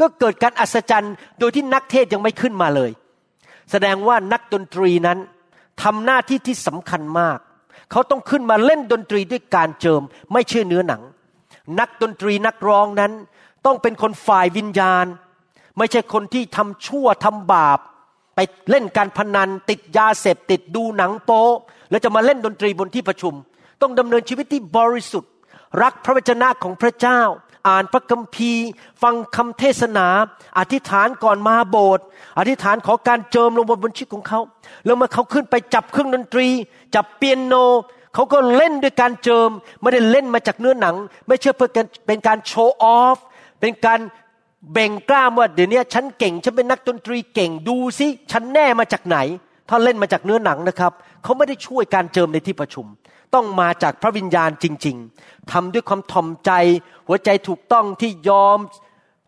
ก็เกิดการอัศจรรย์โดยที่นักเทศยังไม่ขึ้นมาเลย แสดงว่านักดนตรีนั้นทำหน้าที่ที่สำคัญมาก เขาต้องขึ้นมาเล่นดนตรีด้วยการเจิม ไม่เชื่อเนื้อหนัง นักดนตรีนักร้องนั้น ต้องเป็นคนฝ่ายวิญญาณ ไม่ใช่คนที่ทำชั่วทำบาป ไปเล่นการพนัน ติดยาเสพติดดูหนังโป๊แล้วจะมาเล่นดนตรีบนที่ประชุม ต้องดำเนินชีวิตที่บริสุทธิ์ รักพระวจนะของพระเจ้า อ่านพระคัมภีร์ ฟังคำเทศนา อธิษฐานก่อนมาโบสถ์อธิษฐานขอการเจิมลงบนชีวิตของเขา แล้วเมื่อเขาขึ้นไปจับเครื่องดนตรี จับเปียโนเขาก็เล่นด้วยการเจิม ไม่ได้เล่นมาจากเนื้อหนัง ไม่เชื่อเพื่อเป็นการโชว์ออฟเป็นการเบ่งกล้ามว่าเดี๋ยวนี้ฉันเก่งฉันเป็นนักดนตรีเก่งดูสิฉันแน่มาจากไหน ถ้าเล่นมาจากเนื้อหนังนะครับ เขาไม่ได้ช่วยการเจิมในที่ประชุม ต้องมาจากพระวิญญาณจริง ๆทำด้วยความถ่อมใจ หัวใจถูกต้องที่ยอม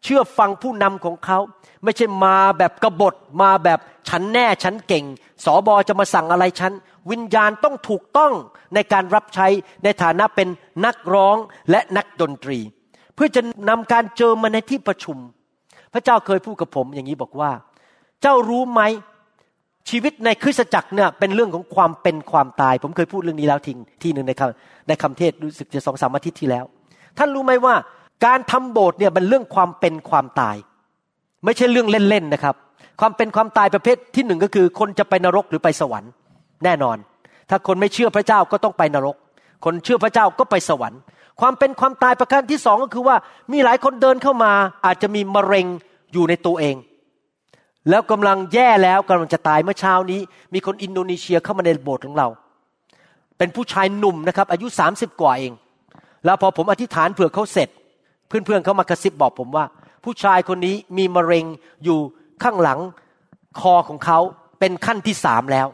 เชื่อฟังผู้นำของเขา ไม่ใช่มาแบบกบฏมาแบบฉันแน่ฉันเก่งสอบอจะมาสั่งอะไรฉัน วิญญาณต้องถูกต้องในการรับใช้ในฐานะเป็นนักร้องและนักดนตรี เพื่อจะนำการเจอมาในที่ประชุม พระเจ้าเคยพูดกับผมอย่างนี้บอกว่า เจ้ารู้ไหม ชีวิตในคริสตจักรเนี่ยเป็นเรื่องของความเป็นความตาย ผมเคยพูดเรื่องนี้แล้วทิ้งที่หนึ่งในคำในคำเทศรู้สึกจะสองสามอาทิตย์ที่แล้ว ท่านรู้ไหมว่าการทำโบสถ์เนี่ยเป็นเรื่องความเป็นความตาย ไม่ใช่เรื่องเล่นๆนะครับ ความเป็นความตายประเภทที่หนึ่งก็คือ คนจะไปนรกหรือไปสวรรค์แน่นอน ถ้าคนไม่เชื่อพระเจ้าก็ต้องไปนรก คนเชื่อพระเจ้าก็ไปสวรรค์ ความเป็นความตายประการที่สองก็คือว่ามีหลายคนเดินเข้ามาอาจจะมีมะเร็งอยู่ในตัวเอง แล้วกำลังแย่แล้วกำลังจะตายเมื่อเช้านี้ มีคนอินโดนีเซียเข้ามาในโบสถ์ของเรา เป็นผู้ชายหนุ่มนะครับ อายุสามสิบกว่าเอง แล้วพอผมอธิษฐานเผื่อเขาเสร็จ เพื่อนๆเขามากระซิบบอกผมว่า ผู้ชายคนนี้มีมะเร็งอยู่ข้างหลังคอของเขาเป็นขั้นที่สามแล้ว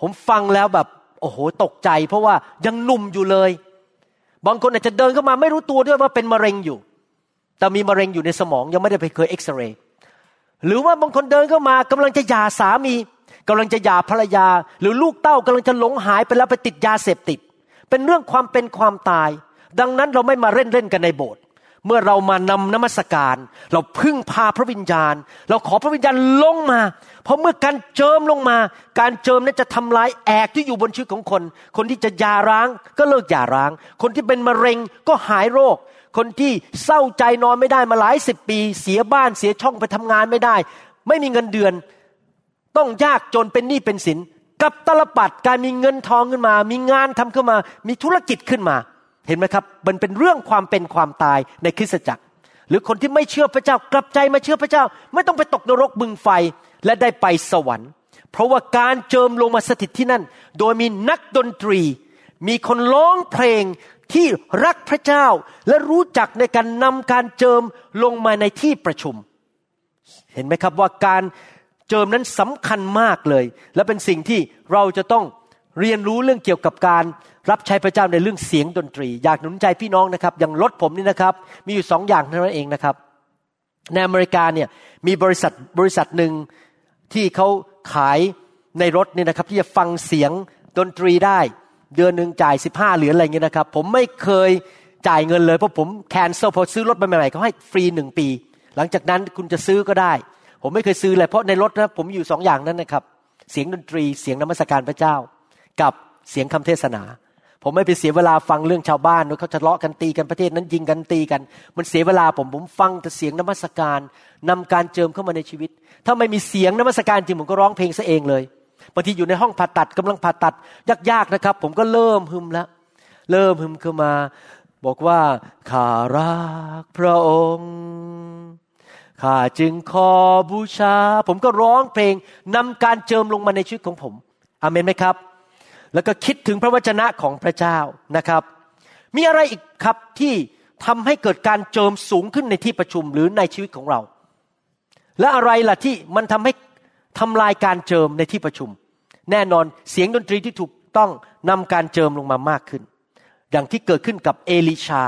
ผมฟังแล้วแบบโอ้โหตกใจ เพราะว่ายังหนุ่มอยู่เลย บางคนอาจจะเดินเข้ามาไม่รู้ตัวด้วยว่าเป็นมะเร็งอยู่ แต่มีมะเร็งอยู่ในสมองยังไม่ได้ไปเคยเอ็กซเรย์ หรือว่าบางคนเดินเข้ามากำลังจะหย่าสามีกำลังจะหย่าภรรยา หรือลูกเต้ากำลังจะหลงหายไปแล้วไปติดยาเสพติด เป็นเรื่องความเป็นความตาย ดังนั้นเราไม่มาเล่นเล่นกันในโบสถ์เมื่อเรามานำนมัสการ เราพึ่งพาพระวิญญาณ เราขอพระวิญญาณลงมา เพราะเมื่อการเจิมลงมา การเจิมนั้นจะทำลายแอกที่อยู่บนชีวิตของคน คนที่จะยาร้างก็เลิกยาร้าง คนที่เป็นมะเร็งก็หายโรค คนที่เศร้าใจนอนไม่ได้มาหลายสิบปี เสียบ้านเสียช่องไปทำงานไม่ได้ ไม่มีเงินเดือน ต้องยากจนเป็นหนี้เป็นสิน กับตลปัดการมีเงินทองขึ้นมา มีงานทำขึ้นมา มีธุรกิจขึ้นมา เห็นไหมครับ มันเป็นเรื่องความเป็นความตายในคริสตจักร หรือคนที่ไม่เชื่อพระเจ้ากลับใจมาเชื่อพระเจ้า ไม่ต้องไปตกนรกบึงไฟและได้ไปสวรรค์ เพราะว่าการเจิมลงมาสถิตที่นั่น โดยมีนักดนตรี มีคนร้องเพลง ที่รักพระเจ้าและรู้จักในการนำการเจิมลงมาในที่ประชุม เห็นไหมครับว่าการเจิมนั้นสำคัญมากเลย และเป็นสิ่งที่เราจะต้องเรียนรู้เรื่องเกี่ยวกับการรับใช้พระเจ้าในเรื่องเสียงดนตรี อยากหนุนใจพี่น้องนะครับ อย่างรถผมนี่นะครับ มีอยู่สองอย่างเท่านั้นเองนะครับ ในอเมริกาเนี่ยมีบริษัทบริษัทหนึ่งที่เขาขายในรถเนี่ยนะครับ ที่จะฟังเสียงดนตรีได้ เดือนหนึ่งจ่ายสิบห้าเหรียญอะไรเงี้ยนะครับ ผมไม่เคยจ่ายเงินเลยเพราะผมแคนเซิลพอซื้อรถใหม่ๆเขาให้ฟรีหนึ่งปี หลังจากนั้นคุณจะซื้อก็ได้ ผมไม่เคยซื้อเลยเพราะในรถนะผมอยู่สองอย่างนั้นนะครับ เสียงดนตรีเสียงนมัสการพระเจ้า กับเสียงคำเทศนา ผมไม่ไปเสียเวลาฟังเรื่องชาวบ้านว่าเขาทะเลาะกันตีกันประเทศนั้นยิงกันตีกัน มันเสียเวลาผมผมฟังแต่เสียงนมัสการนำการเจิมเข้ามาในชีวิต ถ้าไม่มีเสียงนมัสการจริงผมก็ร้องเพลงซะเองเลย บางทีอยู่ในห้องผ่าตัดกำลังผ่าตัดยากๆนะครับ ผมก็เริ่มฮึมแล้ว เริ่มฮึมขึ้นมา บอกว่าข้ารักพระองค์ข้าจึงขอบูชา ผมก็ร้องเพลงนำการเจิมลงมาในชีวิตของผมอเมนไหมครับ แล้วก็คิดถึงพระวจนะของพระเจ้านะครับ มีอะไรอีกครับที่ทำให้เกิดการเจิมสูงขึ้นในที่ประชุมหรือในชีวิตของเรา และอะไรล่ะที่มันทำให้ทำลายการเจิมในที่ประชุม แน่นอนเสียงดนตรีที่ถูกต้องนำการเจิมลงมามากขึ้น อย่างที่เกิดขึ้นกับเอลิชา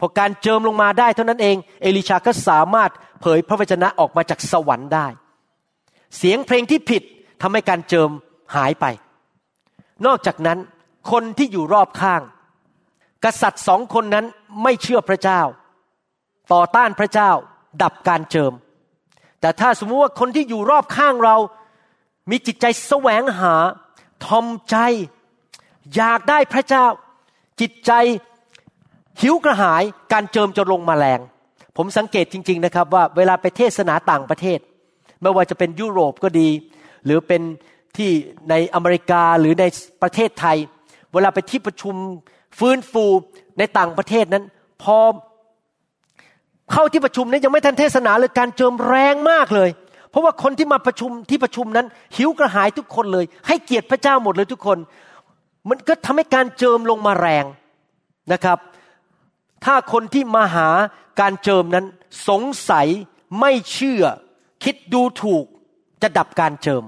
พอการเจิมลงมาได้เท่านั้นเอง เอลิชาก็สามารถเผยพระวจนะออกมาจากสวรรค์ได้ เสียงเพลงที่ผิดทำให้การเจิมหายไป นอกจากนั้นคนที่อยู่รอบข้าง กษัตริย์สองคนนั้นไม่เชื่อพระเจ้า ต่อต้านพระเจ้าดับการเจิม แต่ถ้าสมมติว่าคนที่อยู่รอบข้างเรา มีจิตใจแสวงหา ทอมใจ อยากได้พระเจ้า จิตใจหิวกระหาย การเจิมจะลงมาแรง ผมสังเกตจริง ๆนะครับ ว่าเวลาไปเทศนาต่างประเทศ ไม่ว่าจะเป็นยุโรปก็ดี หรือเป็นที่ในอเมริกาหรือในประเทศไทย เวลาไปที่ประชุมฟื้นฟูในต่างประเทศนั้น พอเข้าที่ประชุมนั้นยังไม่ทันเทศนาเลยการเจิมแรงมากเลย เพราะว่าคนที่มาประชุมที่ประชุมนั้น หิวกระหายทุกคนเลย ให้เกียรติพระเจ้าหมดเลยทุกคน มันก็ทำให้การเจิมลงมาแรงนะครับ ถ้าคนที่มาหาการเจิมนั้น สงสัยไม่เชื่อ คิดดูถูกจะดับการเจิม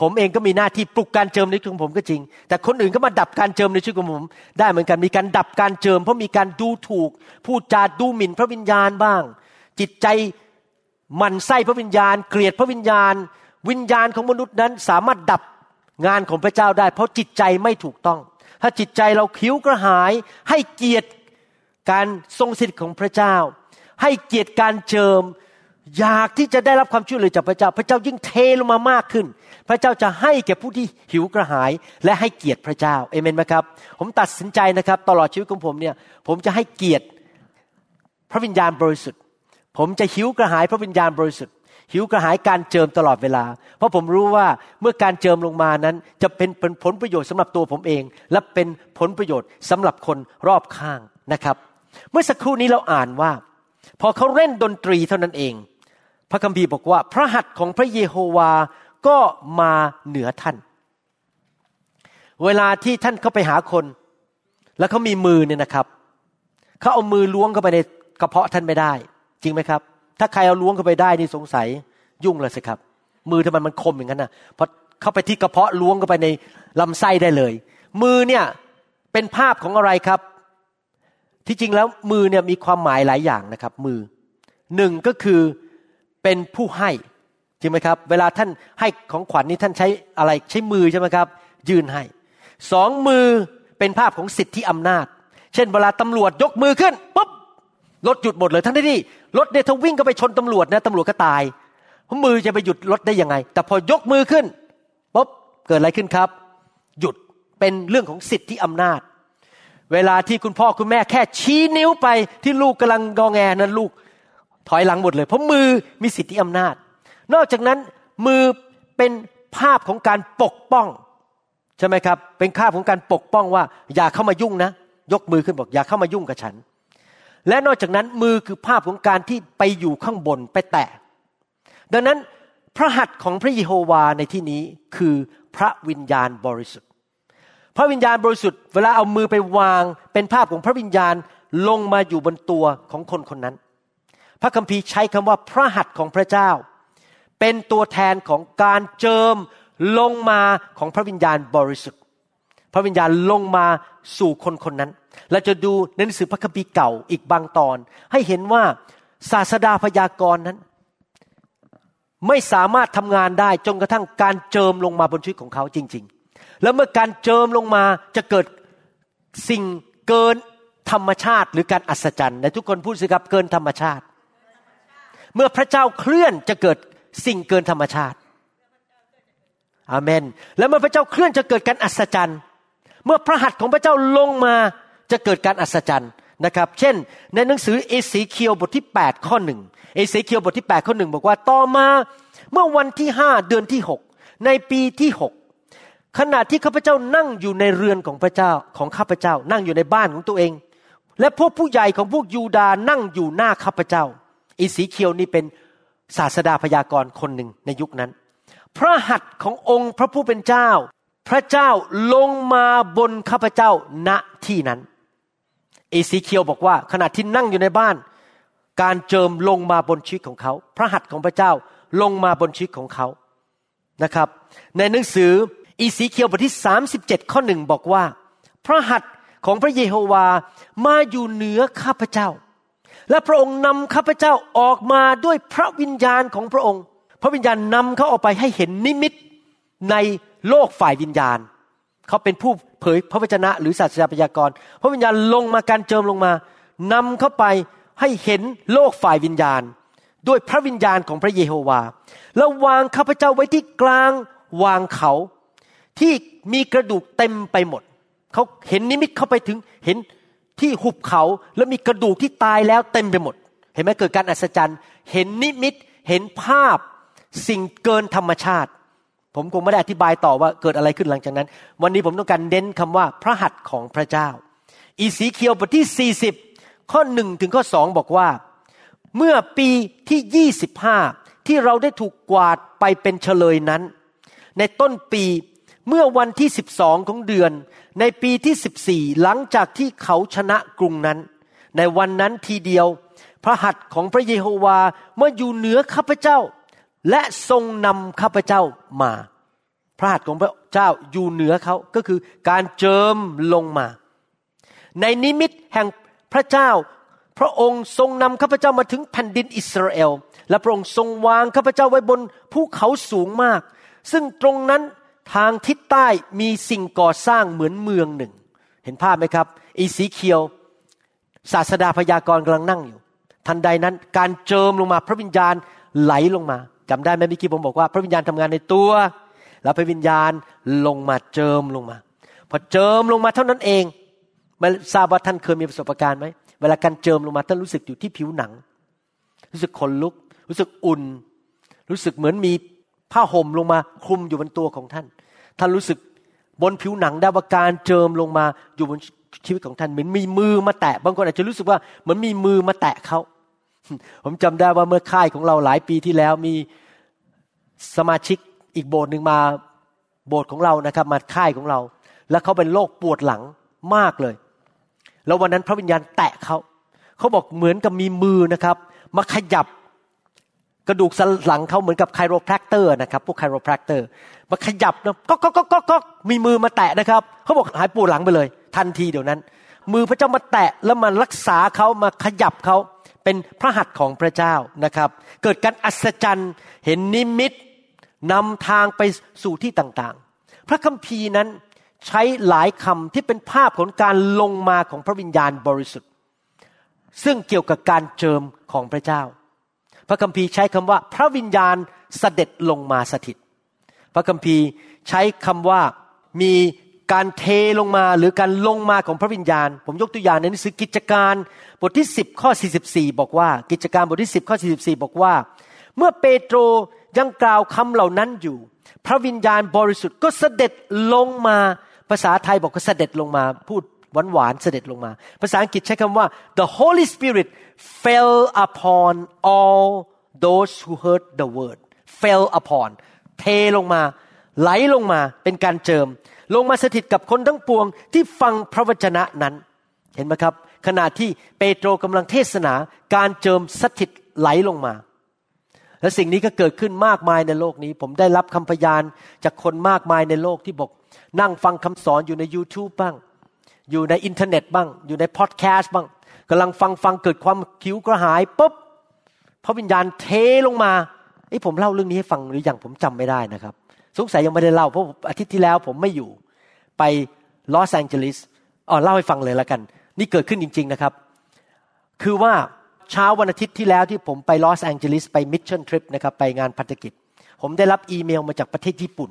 ผมเองก็มีหน้าที่ปลุกการเจิมในชีวิตของผมก็จริง แต่คนอื่นก็มาดับการเจิมในชีวิตของผม ได้เหมือนกันมีการดับการเจิม เพราะมีการดูถูก พูดจาดูหมิ่นพระวิญญาณบ้าง จิตใจ มันไส้พระวิญญาณ เกลียดพระวิญญาณ วิญญาณของมนุษย์นั้นสามารถดับงานของพระเจ้าได้ เพราะจิตใจไม่ถูกต้อง ถ้าจิตใจเราคิ้วกระหาย ให้เกียรติการทรงสิทธิ์ของพระเจ้า ให้เกียรติการเจิม อยากที่จะได้รับความช่วยเหลือจากพระเจ้า พระเจ้ายิ่งเทลงมามากขึ้น พระเจ้าจะให้แก่ผู้ที่หิวกระหาย และให้เกียรติพระเจ้าเอเมนไหมครับ ผมตัดสินใจนะครับ ตลอดชีวิตของผมเนี่ย ผมจะให้เกียรติพระวิญญาณบริสุทธิ์ ผมจะหิวกระหายพระวิญญาณบริสุทธิ์ หิวกระหายการเจิมตลอดเวลา เพราะผมรู้ว่าเมื่อการเจิมลงมานั้น จะเป็นผลประโยชน์สำหรับตัวผมเอง และเป็นผลประโยชน์สำหรับคนรอบข้างนะครับ เมื่อสักครู่นี้เราอ่านว่า พอเขาเล่นดนตรีเท่านั้นเอง พระคัมภีร์บอกว่า พระหัตถ์ของพระเยโฮวาก็มาเหนือท่าน เวลาที่ท่านเข้าไปหาคน แล้วเขามีมือเนี่ยนะครับเขาเอามือล้วงเข้าไปในกระเพาะท่านไม่ได้ จริงไหมครับ ถ้าใครเอาล้วงเข้าไปได้นี่สงสัยยุ่งเลยสิครับ มือทำไมมันคมอย่างนั้นนะพอเข้าไปที่กระเพาะล้วงเข้าไปในลำไส้ได้เลย มือเนี่ยเป็นภาพของอะไรครับ ที่จริงแล้วมือเนี่ยมีความหมายหลายอย่างนะครับ มือหนึ่งก็คือเป็นผู้ให้จริงไหมครับ เวลาท่านให้ของขวัญนนี้ท่านใช้อะไรใช้มือใช่ไหมครับ ยืนให้สองมือเป็นภาพของสิทธิอำนาจ เช่น เวลาตำรวจยกมือขึ้นปุ๊บ รถหยุดหมดเลย ทั้งที่รถเนี่ยถ้าวิ่งก็ไปชนตำรวจนะตำรวจก็ตายมือจะไปหยุดรถได้ยังไง แต่พอยกมือขึ้นปุ๊บเกิดอะไรขึ้นครับ หยุดเป็นเรื่องของสิทธิอำนาจ เวลาที่คุณพ่อคุณแม่แค่ชี้นิ้วไปที่ลูกกำลังงอแงนั้นลูกถอยหลังหมดเลย เพราะมือมีสิทธิอำนาจ นอกจากนั้นมือเป็นภาพของการปกป้องใช่ไหมครับ เป็นภาพของการปกป้องว่า อย่าเข้ามายุ่งนะ ยกมือขึ้นบอกอย่าเข้ามายุ่งกับฉัน และนอกจากนั้นมือคือภาพของการที่ไปอยู่ข้างบนไปแตะ ดังนั้นพระหัตถ์ของพระเยโฮวาในที่นี้คือพระวิญญาณบริสุทธิ์ พระวิญญาณบริสุทธิ์เวลาเอามือไปวางเป็นภาพของพระวิญญาณลงมาอยู่บนตัวของคนคนนั้น พระคัมภีร์ใช้คำว่าพระหัตถ์ของพระเจ้า เป็นตัวแทนของการเจิมลงมาของพระวิญญาณบริสุทธิ์ พระวิญญาณลงมาสู่คนคนนั้น เราจะดูในหนังสือพระคัมภีร์เก่าอีกบางตอน ให้เห็นว่าศาสดาพยากรณ์นั้น ไม่สามารถทำงานได้จนกระทั่งการเจิมลงมาบนชีวิตของเขาจริง ๆ แล้วเมื่อการเจิมลงมาจะเกิดสิ่งเกินธรรมชาติ หรือการอัศจรรย์ในทุกคนพูดสิครับเกินธรรมชาติ เมื่อพระเจ้าเคลื่อนจะเกิดสิ่งเกินธรรมชาติอาเมน แล้วเมื่อพระเจ้าเคลื่อนจะเกิดการอัศจรรย์ เมื่อพระหัตถ์ของพระเจ้าลงมาจะเกิดการอัศจรรย์นะครับ เช่น ในหนังสือเอสีเคียวบทที่ 8 ข้อหนึ่งเอสีเคียวบทที่ 8 ข้อหนึ่งบอกว่าต่อมาเมื่อวันที่ห้าเดือนที่หกในปีที่หกขณะที่ข้าพเจ้านั่งอยู่ในเรือนของพระเจ้าของข้าพเจ้า นั่งอยู่ในบ้านของตัวเอง และพวกผู้ใหญ่ของพวกยูดานั่งอยู่หน้าข้าพเจ้าอีสีเคียวนี่เป็นศาสดาพยากรณ์คนหนึ่งในยุคนั้น พระหัตถ์ขององค์พระผู้เป็นเจ้า พระเจ้าลงมาบนข้าพเจ้าณที่นั้น เอสีเคียวบอกว่าขณะที่นั่งอยู่ในบ้าน การเจิมลงมาบนชีวิตของเขา พระหัตถ์ของพระเจ้าลงมาบนชีวิตของเขานะครับ ในหนังสืออีสีเคียวบทที่ 37 ข้อหนึ่งบอกว่า พระหัตถ์ของพระเยโฮวามาอยู่เหนือข้าพเจ้า และพระองค์นำข้าพเจ้าออกมาด้วยพระวิญญาณของพระองค์ พระวิญญาณนำเขาออกไปให้เห็นนิมิตใน โลกฝ่ายวิญญาณ เขาเป็นผู้เผยพระวจนะ หรือศาสนาพยากรณ์พระวิญญาณลงมาการเจิมลงมานำเข้าไปให้เห็นโลกฝ่ายวิญญาณ ด้วยพระวิญญาณของพระเยโฮวา แล้ววางข้าพเจ้าไว้ที่กลางวางเขาที่มีกระดูกเต็มไปหมด เขาเห็นนิมิตเข้าไปถึงเห็นที่หุบเขาแล้วมีกระดูกที่ตายแล้วเต็มไปหมด เห็นไหมเกิดการอัศจรรย์ เห็นนิมิตเห็นภาพสิ่งเกินธรรมชาติ ผมคงไม่ได้อธิบายต่อว่าเกิดอะไรขึ้นหลังจากนั้น วันนี้ผมต้องการเน้นคำว่าพระหัตถ์ของพระเจ้า อีสีเคียวบทที่ 40 ข้อหนึ่งถึงข้อสองบอกว่า เมื่อปีที่ 25 ที่เราได้ถูกกวาดไปเป็นเฉลยนั้น ในต้นปีเมื่อวันที่ 12 ของเดือน ในปีที่ 14 หลังจากที่เขาชนะกรุงนั้น ในวันนั้นทีเดียว พระหัตถ์ของพระเยโฮวาเมื่ออยู่เหนือข้าพเจ้า และทรงนำข้าพเจ้ามา พระหัตถ์ของพระเจ้าอยู่เหนือเขาก็คือการเจิมลงมา ในนิมิตแห่งพระเจ้า พระองค์ทรงนำข้าพเจ้ามาถึงแผ่นดินอิสราเอล และพระองค์ทรงวางข้าพเจ้าไว้บนภูเขาสูงมาก ซึ่งตรงนั้นทางทิศใต้มีสิ่งก่อสร้างเหมือนเมืองหนึ่ง เห็นภาพไหมครับ อีสีเคียว ศาสดาพยากรณ์กำลังนั่งอยู่ ทันใดนั้นการเจิมลงมาพระวิญญาณไหลลงมา จำได้ไหมเมื่อกี้ผมบอกว่า พระวิญญาณทำงานในตัว แล้วพระวิญญาณลงมาเจิมลงมา พอเจิมลงมาเท่านั้นเองไม่ทราบว่าท่านเคยมีประสบการณ์ไหมเวลาการเจิมลงมาท่านรู้สึกอยู่ที่ผิวหนัง รู้สึกขนลุก รู้สึกอุ่น รู้สึกเหมือนมีผ้าห่มลงมาคลุมอยู่บนตัวของท่าน ท่านรู้สึกบนผิวหนังได้ว่าการเจิมลงมาอยู่บนชีวิตของท่านเหมือนมีมือมาแตะบางคนอาจจะรู้สึกว่าเหมือนมีมือมาแตะเขา ผมจำได้ว่าเมื่อค่ายของเราหลายปีที่แล้วมีสมาชิกอีกโบสถ์หนึ่งมาโบสถ์ของเรานะครับ มาค่ายของเรา แล้วเขาเป็นโรคปวดหลังมากเลย แล้ววันนั้นพระวิญญาณแตะเขาเขาบอกเหมือนกับมีมือนะครับ มาขยับกระดูกสันหลังเขาเหมือนกับ chiropractor นะครับพวก chiropractor มาขยับนะก็ก็ก็ก็ก็มีมือมาแตะนะครับเขาบอกหายปวดหลังไปเลย ทันทีเดี๋ยวนั้น มือพระเจ้ามาแตะแล้วมารักษาเขามาขยับเขา เป็นพระหัตถ์ของพระเจ้านะครับ เกิดการอัศจรรย์เห็นนิมิตนำทางไปสู่ที่ต่างๆ พระคัมภีร์นั้นใช้หลายคำที่เป็นภาพของการลงมาของพระวิญญาณบริสุทธิ์ ซึ่งเกี่ยวกับการเจิมของพระเจ้า พระคัมภีร์ใช้คำว่าพระวิญญาณเสด็จลงมาสถิต พระคัมภีร์ใช้คำว่ามี การเทลงมาหรือการลงมาของพระวิญญาณ ผมยกตัวอย่างในหนังสือกิจการบทที่ 10 ข้อ 44 บอกว่า กิจการบทที่ 10 ข้อ 44 บอกว่า เมื่อเปโตรยังกล่าวคำเหล่านั้นอยู่ พระวิญญาณบริสุทธิ์ก็เสด็จลงมาภาษาไทยบอกว่าเสด็จลงมาพูดหวานหวานเสด็จลงมา ภาษาอังกฤษใช้คำว่า the Holy Spirit fell upon all those who heard the word fell upon เทลงมา ไหลลงมาเป็นการเจิม ลงมาสถิตกับคนทั้งปวงที่ฟังพระวจนะนั้น เห็นไหมครับ ขณะที่เปโตรกำลังเทศนาการเจิมสถิตไหลลงมา และสิ่งนี้ก็เกิดขึ้นมากมายในโลกนี้ ผมได้รับคำพยานจากคนมากมายในโลกที่บอก นั่งฟังคำสอนอยู่ใน YouTube บ้าง อยู่ในอินเทอร์เน็ตบ้าง อยู่ในพอดแคสต์บ้างกำลังฟังฟังเกิดความคิวกระหายปุ๊บพระวิญญาณเทลงมาไอ้ผมเล่าเรื่องนี้ให้ฟังหรืออยังผมจำไม่ได้นะครับ สงสัยยังไม่ได้เล่าเพราะอาทิตย์ที่แล้วผมไม่อยู่ ไปลอสแองเจลิสอ๋อเล่าให้ฟังเลยละกัน นี่เกิดขึ้นจริง ๆนะครับ คือว่าเช้าวันอาทิตย์ที่แล้วที่ผมไปลอสแองเจลิสไป mission trip นะครับไปงานพันธกิจ ผมได้รับอีเมลมาจากประเทศญี่ปุ่น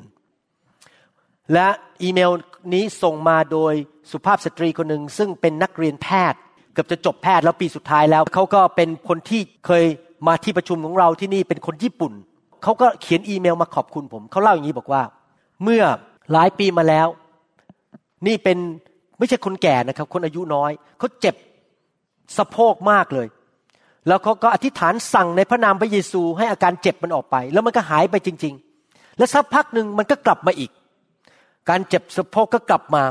และอีเมลนี้ส่งมาโดยสุภาพสตรีคนหนึ่งซึ่งเป็นนักเรียนแพทย์ เกือบจะจบแพทย์แล้วปีสุดท้ายแล้วเขาก็เป็นคนที่เคยมาที่ประชุมของเราที่นี่เป็นคนญี่ปุ่นเขาก็เขียนอีเมลมาขอบคุณผมเขาเล่าอย่างนี้บอกว่า เมื่อหลายปีมาแล้ว นี่เป็นไม่ใช่คนแก่นะครับ คนอายุน้อยเขาเจ็บสะโพกมากเลย แล้วเขาก็อธิษฐานสั่งในพระนามพระเยซู ให้อาการเจ็บมันออกไป แล้วมันก็หายไปจริง ๆ แล้วสักพักหนึ่งมันก็กลับมาอีก การเจ็บสะโพกก็กลับมา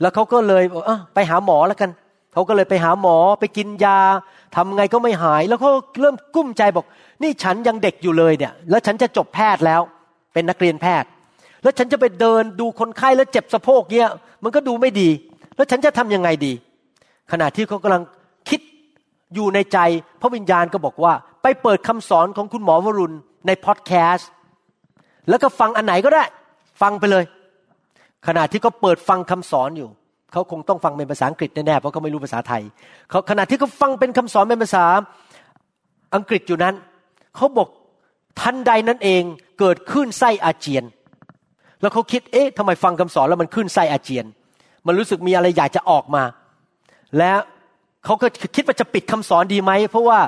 แล้วเขาก็เลยเออไปหาหมอแล้วกันเขาก็เลยไปหาหมอไปกินยาทำไงก็ไม่หาย แล้วเขาเริ่มกุ้มใจบอก นี่ฉันยังเด็กอยู่เลยเนี่ย แล้วฉันจะจบแพทย์แล้ว เป็นนักเรียนแพทย์ แล้วฉันจะไปเดินดูคนไข้แล้วเจ็บสะโพกเนี่ยมันก็ดูไม่ดี แล้วฉันจะทํำยังไงดี ขณะที่เขากำลังคิดอยู่ในใจ พระวิญญาณก็บอกว่า ไปเปิดคำสอนของคุณหมอวรุณในพอดแคสต์แล้วก็ฟังอันไหนก็ได้ ฟังไปเลย ขณะที่เขาเปิดฟังคำสอนอยู่เขาคงต้องฟังเป็นภาษาอังกฤษแน่ๆเพราะเขาไม่รู้ภาษาไทยเขาขณะที่เขาฟังเป็นคำสอนเป็นภาษาอังกฤษอยู่นั้นเขาบอกทันใดนั้นเองเกิดขึ้นไส้อาเจียน แล้วเขาคิดเอ๊ะทำไมฟังคำสอนแล้วมันขึ้นไส้อาเจียน มันรู้สึกมีอะไรอยากจะออกมา แล้วเขาก็คิดว่าจะปิดคำสอนดีไหมเพราะว่า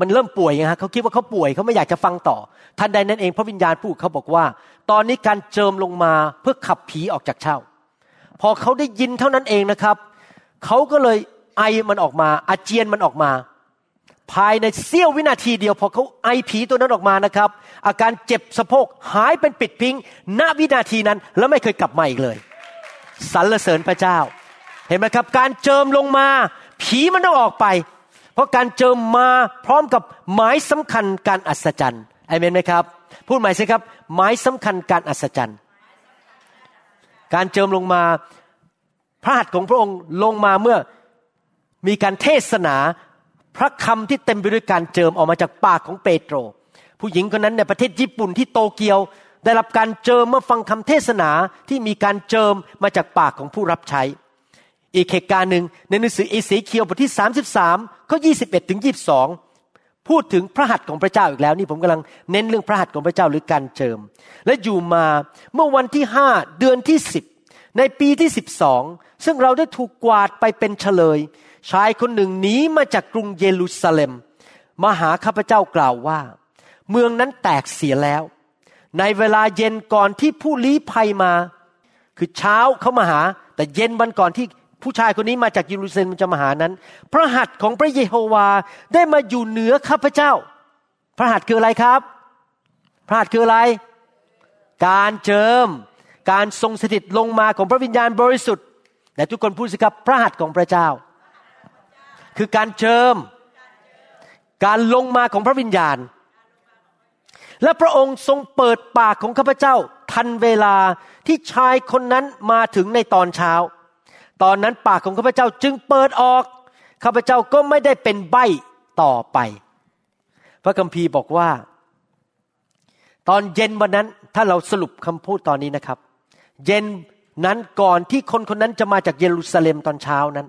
มันเริ่มป่วยไงฮะเขาคิดว่าเขาป่วยเขาไม่อยากจะฟังต่อทันใดนั้นเองพระวิญญาณพูดเขาบอกว่า ตอนนี้การเจิมลงมาเพื่อขับผีออกจากเช่า พอเขาได้ยินเท่านั้นเองนะครับเขาก็เลยไอมันออกมาอาเจียนมันออกมา ภายในเสี้ยววินาทีเดียวพอเขาไอผีตัวนั้นออกมานะครับ อาการเจ็บสะโพกหายเป็นปิดพิงณวินาทีนั้นแล้วไม่เคยกลับมาอีกเลยสรรเสริญพระเจ้า เห็นไหมครับ การเจิมลงมา ผีมันต้องออกไป เพราะการเจิมมาพร้อมกับหมายสำคัญการอัศจรรย์อเมนไหมครับ พูดใหม่สิครับ หมายสำคัญการอัศจรรย์ การเจิมลงมาพระหัตถ์ของพระองค์ลงมาเมื่อมีการเทศนา พระคำที่เต็มไปด้วยการเจิมออกมาจากปากของเปโตร ผู้หญิงคนนั้นในประเทศญี่ปุ่นที่โตเกียว ได้รับการเจิมเมื่อฟังคำเทศนาที่มีการเจิมมาจากปากของผู้รับใช้ อีกเหตุการณ์หนึ่งในหนังสือเอเสเคียวบทที่ 33ข้อ21ถึง22 พูดถึงพระหัตถ์ของพระเจ้าอีกแล้วนี่ผมกำลังเน้นเรื่องพระหัตถ์ของพระเจ้าหรือการเจิม และอยู่มาเมื่อวันที่ห้าเดือนที่สิบในปีที่สิบสองซึ่งเราได้ถูกกวาดไปเป็นเฉลย ชายคนหนึ่งหนีมาจากกรุงเยรูซาเล็ม มาหาข้าพเจ้ากล่าวว่า เมืองนั้นแตกเสียแล้ว ในเวลาเย็นก่อนที่ผู้ลี้ภัยมา คือเช้าเขามาหา แต่เย็นวันก่อนที่ผู้ชายคนนี้มาจากเยรูซาเล็มจะมาหานั้น พระหัตถ์ของพระเยโฮวาได้มาอยู่เหนือข้าพเจ้า พระหัตถ์คืออะไรครับ พระหัตถ์คืออะไร การเจิม การทรงสถิตลงมาของพระวิญญาณบริสุทธิ์แต่ทุกคนพูดสิครับพระหัตถ์ของพระเจ้า คือการเจิม การลงมาของพระวิญญาณ และพระองค์ทรงเปิดปากของข้าพเจ้า ทันเวลาที่ชายคนนั้นมาถึงในตอนเช้า ตอนนั้นปากของข้าพเจ้าจึงเปิดออก ข้าพเจ้าก็ไม่ได้เป็นใบ้ต่อไป พระคัมภีร์บอกว่า ตอนเย็นวันนั้นถ้าเราสรุปคำพูดตอนนี้นะครับ เย็นนั้นก่อนที่คนคนนั้นจะมาจากเยรูซาเล็มตอนเช้านั้น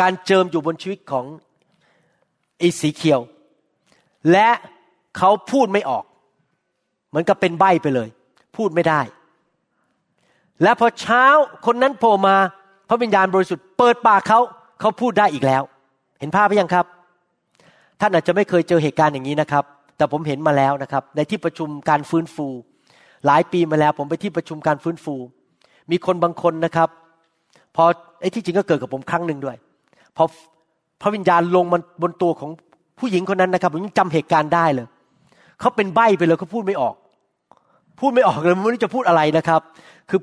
การเจิมอยู่บนชีวิตของอิสีเคียว และเขาพูดไม่ออก เหมือนกับเป็นใบไปเลย พูดไม่ได้ และพอเช้าคนนั้นโผล่มาพระวิญญาณบริสุทธิ์เปิดปากเขาเขาพูดได้อีกแล้ว เห็นภาพไหมยังครับ ท่านอาจจะไม่เคยเจอเหตุการณ์อย่างนี้นะครับ แต่ผมเห็นมาแล้วนะครับ ในที่ประชุมการฟื้นฟู หลายปีมาแล้ว ผมไปที่ประชุมการฟื้นฟู มีคนบางคนนะครับ พอไอ้ที่จริงก็เกิดกับผมครั้งหนึ่งด้วย พอพระวิญญาณลงมันบนตัวของผู้หญิงคนนั้นนะครับผมยังจำเหตุการณ์ได้เลยเขาเป็นใบ้ไปเลยเขาพูดไม่ออก พูดไม่ออกเลยไม่รู้จะพูดอะไรนะครับ คือ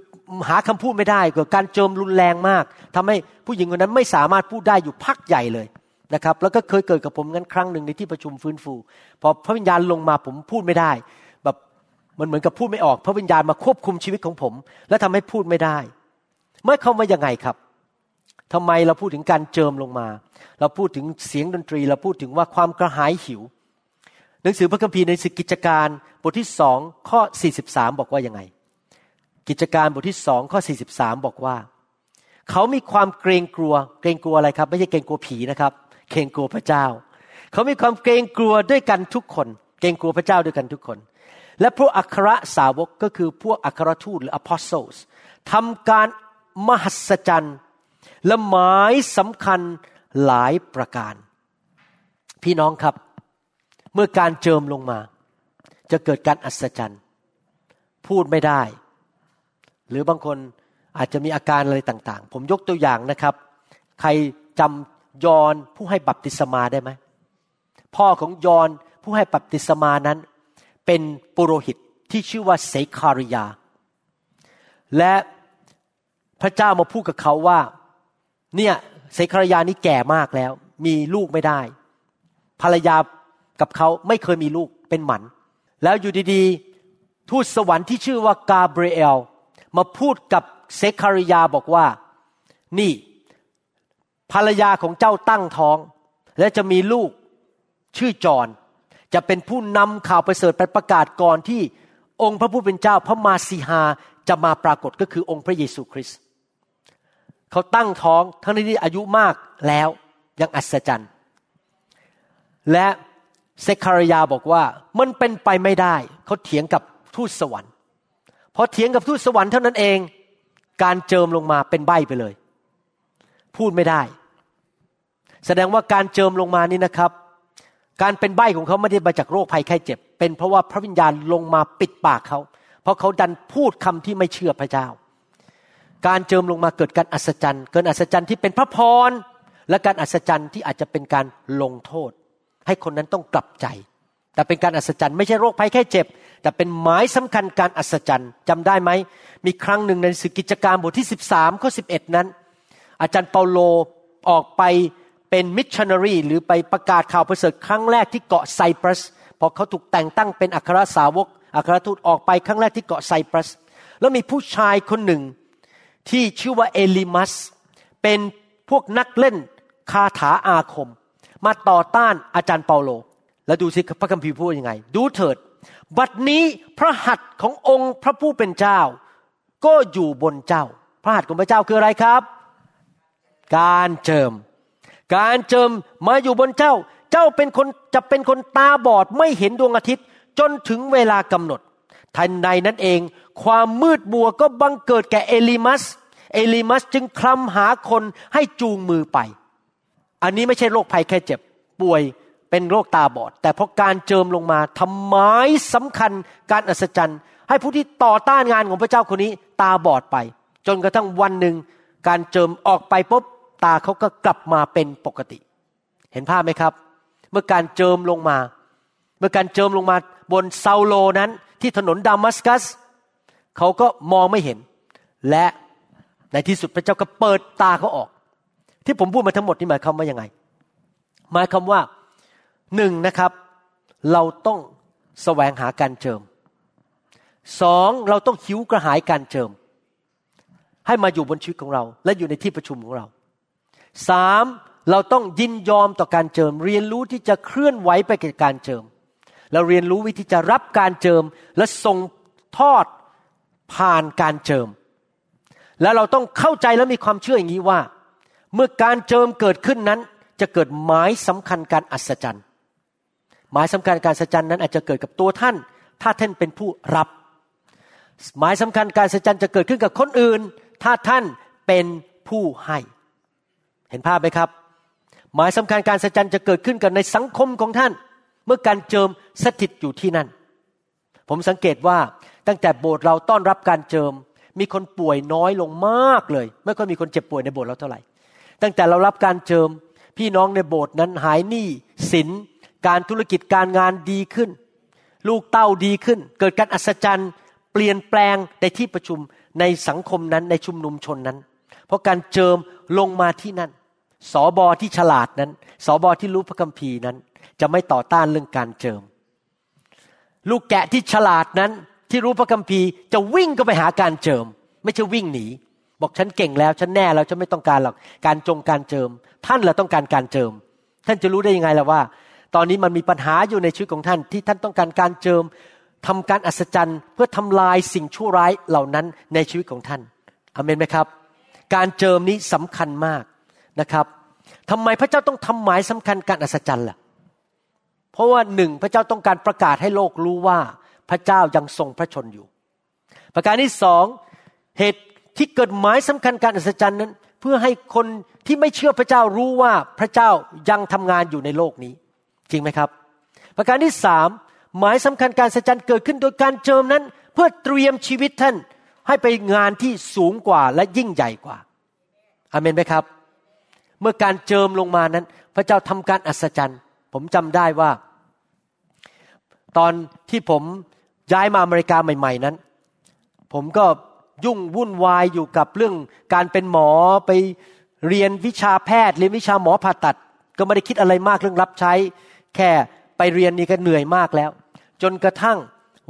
หาคำพูดไม่ได้เกิดการโจมรุนแรงมากทำให้ผู้หญิงคนนั้นไม่สามารถพูดได้อยู่พักใหญ่เลยนะครับ แล้วก็เคยเกิดกับผมงั้นครั้งหนึ่งในที่ประชุมฟื้นฟู พอพระวิญญาณลงมาผมพูดไม่ได้ แบบมันเหมือนกับพูดไม่ออก พระวิญญาณมาควบคุมชีวิตของผม แล้วทำให้พูดไม่ได้เมื่อเขามายังไงครับ ทำไมเราพูดถึงการเจิมลงมา เราพูดถึงเสียงดนตรี เราพูดถึงว่าความกระหายหิว หนังสือพระคัมภีร์ในสิกิจการบทที่สองข้อ 43 บอกว่ายังไง กิจการบทที่สองข้อ 43 บอกว่า เขามีความเกรงกลัว เกรงกลัวอะไรครับ ไม่ใช่เกรงกลัวผีนะครับ เกรงกลัวพระเจ้า เขามีความเกรงกลัวด้วยกันทุกคน เกรงกลัวพระเจ้าด้วยกันทุกคน และพวกอัครสาวกก็คือพวกอัครทูตหรือ apostles ทำการมหัศจรรย์ และหมายสำคัญหลายประการ พี่น้องครับ เมื่อการเจิมลงมา จะเกิดการอัศจรรย์ พูดไม่ได้ หรือบางคนอาจจะมีอาการอะไรต่าง ๆ ผมยกตัวอย่างนะครับ ใครจำยอนผู้ให้บัพติศมาได้ไหมพ่อของยอนผู้ให้บัพติศมานั้น เป็นปุโรหิตที่ชื่อว่าเซคาริยา และพระเจ้ามาพูดกับเขาว่า เนี่ยเซคาริยานี่แก่มากแล้ว มีลูกไม่ได้ ภรรยากับเขาไม่เคยมีลูกเป็นหมัน แล้วอยู่ดีๆ ทูตสวรรค์ที่ชื่อว่ากาเบรียลมาพูดกับเซคาริยาบอกว่า นี่ภรรยาของเจ้าตั้งท้อง และจะมีลูกชื่อจอนจะเป็นผู้นำข่าวประเสริฐไปประกาศก่อนที่องค์พระผู้เป็นเจ้าพระมาสีหาจะมาปรากฏก็คือองค์พระเยซูคริสต์ เขาตั้งท้องทั้งที่อายุมากแล้วยังอัศจรรย์ และเซคารยาบอกว่ามันเป็นไปไม่ได้ เขาเถียงกับทูตสวรรค์พอเถียงกับทูตสวรรค์เท่านั้นเอง การเจิมลงมาเป็นใบไปเลย พูดไม่ได้ แสดงว่าการเจิมลงมานี่นะครับ การเป็นใบของเขาไม่ได้มาจากโรคภัยไข้เจ็บ เป็นเพราะว่าพระวิญญาณลงมาปิดปากเขา เพราะเขาดันพูดคำที่ไม่เชื่อพระเจ้า การเจิมลงมาเกิดการอัศจรรย์เกิดอัศจรรย์ที่เป็นพระพรและการอัศจรรย์ที่อาจจะเป็นการลงโทษ ให้คนนั้นต้องกลับใจ แต่เป็นการอัศจรรย์ไม่ใช่โรคภัยแค่เจ็บ แต่เป็นหมายสำคัญการอัศจรรย์จำได้ไหมมีครั้งหนึ่งในสือกิจการบทที่ 13ข้อ11นั้น อาจารย์เปาโลออกไปเป็นมิชชันนารีหรือไปประกาศข่าวประเสริฐครั้งแรกที่เกาะไซปรัสพอเขาถูกแต่งตั้งเป็นอัครสาวกอัครทูตออกไปครั้งแรกที่เกาะไซปรัส แล้วมีผู้ชายคนหนึ่ง ที่ชื่อว่าเอลิมัส เป็นพวกนักเล่นคาถาอาคม มาต่อต้านอาจารย์เปาโล แล้วดูสิพระคัมภีร์พูดยังไง ดูเถิด บัดนี้พระหัตถ์ขององค์พระผู้เป็นเจ้า ก็อยู่บนเจ้า พระหัตถ์ของพระเจ้าคืออะไรครับ การเจิม การเจิมมาอยู่บนเจ้า เจ้าเป็นคนจะเป็นคนตาบอดไม่เห็นดวงอาทิตย์จนถึงเวลากำหนดทันใดนั้นเอง ความมืดบัวก็บังเกิดแก่เอลิมัส เอลิมัสจึงคลำหาคนให้จูงมือไป อันนี้ไม่ใช่โรคภัยแค่เจ็บป่วยเป็นโรคตาบอด แต่เพราะการเจิมลงมาทำไมสำคัญการอัศจรรย์ ให้ผู้ที่ต่อต้านงานของพระเจ้าคนนี้ตาบอดไป จนกระทั่งวันหนึ่งการเจิมออกไปปุ๊บตาเขาก็กลับมาเป็นปกติ เห็นภาพไหมครับ เมื่อการเจิมลงมา เมื่อการเจิมลงมาบนซาโลนั้นที่ถนนดามัสกัส เขาก็มองไม่เห็น และในที่สุดพระเจ้าก็เปิดตาเขาออก ที่ผมพูดมาทั้งหมดนี่หมายความว่ายังไง หมายความว่าหนึ่งนะครับ เราต้องแสวงหาการเจิมสองเราต้องหิวกระหายการเจิม ให้มาอยู่บนชีวิตของเรา และอยู่ในที่ประชุมของเราสามเราต้องยินยอมต่อการเจิม เรียนรู้ที่จะเคลื่อนไหวไปกับการเจิม เราเรียนรู้วิธีจะรับการเจิมและส่งทอด ผ่านการเจิม แล้วเราต้องเข้าใจและมีความเชื่ออย่างนี้ว่า เมื่อการเจิมเกิดขึ้นนั้น จะเกิดหมายสำคัญการอัศจรรย์ หมายสำคัญการอัศจรรย์นั้นอาจจะเกิดกับตัวท่าน ถ้าท่านเป็นผู้รับ หมายสำคัญการอัศจรรย์จะเกิดขึ้นกับคนอื่น ถ้าท่านเป็นผู้ให้ เห็นภาพไหมครับ หมายสำคัญการอัศจรรย์จะเกิดขึ้นกับในสังคมของท่าน เมื่อการเจิมสถิตอยู่ที่นั่นผมสังเกตว่า ตั้งแต่โบสถ์เราต้อนรับการเจิม มีคนป่วยน้อยลงมากเลย ไม่ค่อยมีคนเจ็บป่วยในโบสถ์เราเท่าไหร่ ตั้งแต่เรารับการเจิม พี่น้องในโบสถ์นั้นหายหนี้สินการธุรกิจการงานดีขึ้น ลูกเต้าดีขึ้น เกิดการอัศจรรย์ เปลี่ยนแปลงในที่ประชุมในสังคมนั้นในชุมนุมชนนั้น เพราะการเจิมลงมาที่นั่นสอบอที่ฉลาดนั้นสอบอที่รู้พระคัมภีร์นั้น จะไม่ต่อต้านเรื่องการเจิม ลูกแกะที่ฉลาดนั้น ที่รู้พระคัมภีร์จะวิ่งก็ไปหาการเจิม ไม่ใช่วิ่งหนี บอกฉันเก่งแล้วฉันแน่แล้วฉันไม่ต้องการหรอกการจงการเจิม ท่านแหละต้องการการเจิม ท่านจะรู้ได้ยังไงล่ะว่า ตอนนี้มันมีปัญหาอยู่ในชีวิตของท่านที่ท่านต้องการการเจิมทำการอัศจรรย์ เพื่อทำลายสิ่งชั่วร้ายเหล่านั้นในชีวิตของท่านอเมนไหมครับ การเจิมนี้สำคัญมากนะครับทำไมพระเจ้าต้องทำหมายสำคัญการอัศจรรย์ล่ะ เพราะว่าหนึ่งพระเจ้าต้องการประกาศให้โลกรู้ว่า พระเจ้ายังทรงพระชนอยู่ ประการที่สองเหตุที่เกิดหมายสำคัญการอัศจรรย์นั้น เพื่อให้คนที่ไม่เชื่อพระเจ้ารู้ว่าพระเจ้ายังทำงานอยู่ในโลกนี้ จริงไหมครับ ประการที่สามหมายสำคัญการสัจจันเกิดขึ้นโดยการเจิมนั้น เพื่อเตรียมชีวิตท่านให้ไปงานที่สูงกว่าและยิ่งใหญ่กว่าอเมนไหมครับ เมื่อการเจิมลงมานั้น พระเจ้าทำการอัศจรรย์ ผมจำได้ว่า ตอนที่ผมย้ายมาอเมริกาใหม่ ๆนั้น ผมก็ยุ่งวุ่นวายอยู่กับเรื่องการเป็นหมอไปเรียนวิชาแพทย์เรียนวิชาหมอผ่าตัด ก็ไม่ได้คิดอะไรมากเรื่องรับใช้ แค่ไปเรียนนี่ก็เหนื่อยมากแล้ว จนกระทั่ง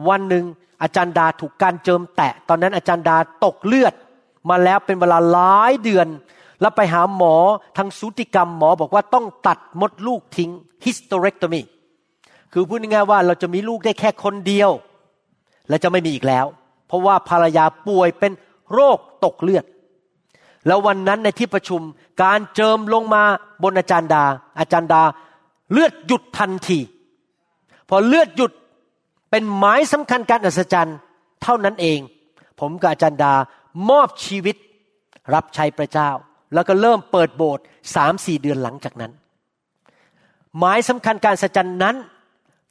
วันหนึ่งอาจารย์ดาถูกการเจิมแตะ ตอนนั้นอาจารย์ดาตกเลือด มาแล้วเป็นเวลาหลายเดือน แล้วไปหาหมอทางสูติกรรมหมอบอกว่าต้องตัดมดลูกทิ้ง hysterectomy คือพูดง่ายๆว่าเราจะมีลูกได้แค่คนเดียว และจะไม่มีอีกแล้ว เพราะว่าภรรยาป่วยเป็นโรคตกเลือด แล้ววันนั้นในที่ประชุมการเจิมลงมาบนอาจารย์ดา อาจารย์ดาเลือดหยุดทันที พอเลือดหยุดเป็นหมายสำคัญการอัศจรรย์เท่านั้นเอง ผมกับอาจารย์ดามอบชีวิตรับใช้พระเจ้า แล้วก็เริ่มเปิดโบสถ์สามสี่เดือนหลังจากนั้น หมายสำคัญการอัศจรรย์นั้น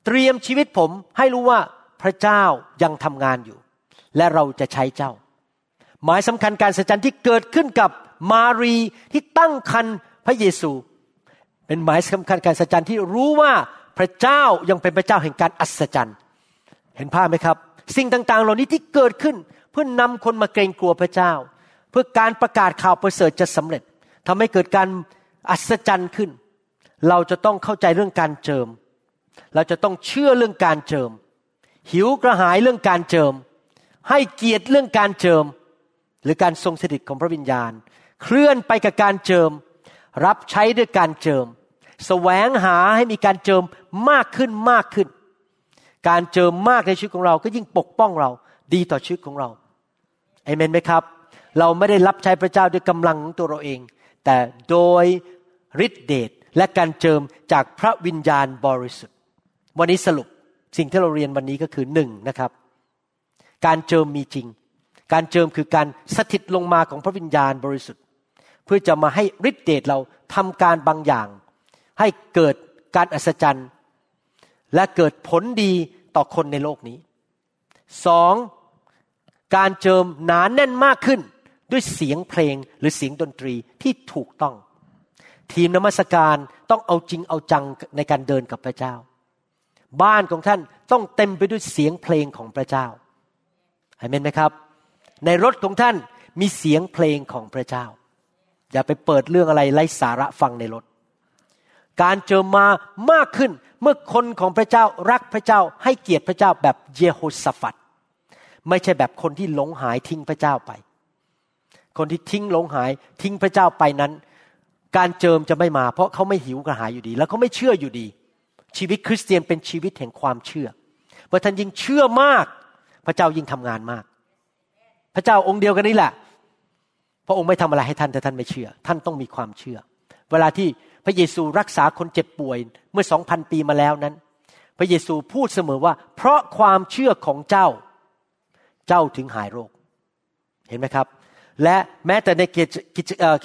เตรียมชีวิตผมให้รู้ว่าพระเจ้ายังทำงานอยู่ และเราจะใช้เจ้า หมายสำคัญการสัจจันที่เกิดขึ้นกับมารีที่ตั้งคันพระเยซู เป็นหมายสำคัญการสัจจันที่รู้ว่าพระเจ้ายังเป็นพระเจ้าแห่งการอัศจรรย์ เห็นภาพไหมครับ สิ่งต่างๆ เหล่านี้ที่เกิดขึ้นเพื่อนนำคนมาเกรงกลัวพระเจ้า เพื่อการประกาศข่าวประเสริฐจะสำเร็จทำให้เกิดการอัศจรรย์ขึ้น เราจะต้องเข้าใจเรื่องการเจิม เราจะต้องเชื่อเรื่องการเจิม หิวกระหายเรื่องการเจิม ให้เกียรติเรื่องการเจิม หรือการทรงสถิตของพระวิญญาณ เคลื่อนไปกับการเจิม รับใช้ด้วยการเจิมสแสวงหาให้มีการเจิมมากขึ้นมากขึ้น การเจิมมากในชีวิตของเราก็ยิ่งปกป้องเราดีต่อชีวิตของเราเอเมนไหมครับ เราไม่ได้รับใช้พระเจ้าด้วยกำลังของตัวเราเอง แต่โดยฤทธิเดชและการเจิมจากพระวิญญาณบริสุทธิ์ วันนี้สรุปสิ่งที่เราเรียนวันนี้ก็คือหนึ่งนะครับ การเจิมมีจริง การเจิมคือการสถิตลงมาของพระวิญญาณบริสุทธิ์ เพื่อจะมาให้ฤทธิเดชเราทำการบางอย่าง ให้เกิดการอัศจรรย์ และเกิดผลดีต่อคนในโลกนี้สองการเจิมหนานแน่นมากขึ้นด้วยเสียงเพลงหรือเสียงดนตรีที่ถูกต้อง ทีมนมัสการต้องเอาจริงเอาจังในการเดินกับพระเจ้า บ้านของท่านต้องเต็มไปด้วยเสียงเพลงของพระเจ้าอเห็นไหมครับ ในรถของท่านมีเสียงเพลงของพระเจ้า อย่าไปเปิดเรื่องอะไรไร้สาระฟังในรถ การเจิมมามากขึ้นเมื่อคนของพระเจ้ารักพระเจ้าให้เกียรติพระเจ้าแบบเยโฮสฟัดไม่ใช่แบบคนที่หลงหายทิ้งพระเจ้าไป คนที่ทิ้งหลงหายทิ้งพระเจ้าไปนั้น การเจิมจะไม่มา เพราะเขาไม่หิวกระหายอยู่ดี แล้วเขาไม่เชื่ออยู่ดี ชีวิตคริสเตียนเป็นชีวิตแห่งความเชื่อเมื่อท่านยิ่งเชื่อมาก พระเจ้ายิ่งทำงานมาก พระเจ้าองค์เดียวกันนี่แหละ พระองค์ไม่ทำอะไรให้ท่านแต่ท่านไม่เชื่อ ท่านต้องมีความเชื่อ เวลาที่พระเยซูรักษาคนเจ็บป่วยเมื่อสองพันปีมาแล้วนั้น พระเยซูพูดเสมอว่า เพราะความเชื่อของเจ้า เจ้าถึงหายโรค เห็นไหมครับ และแม้แต่ใน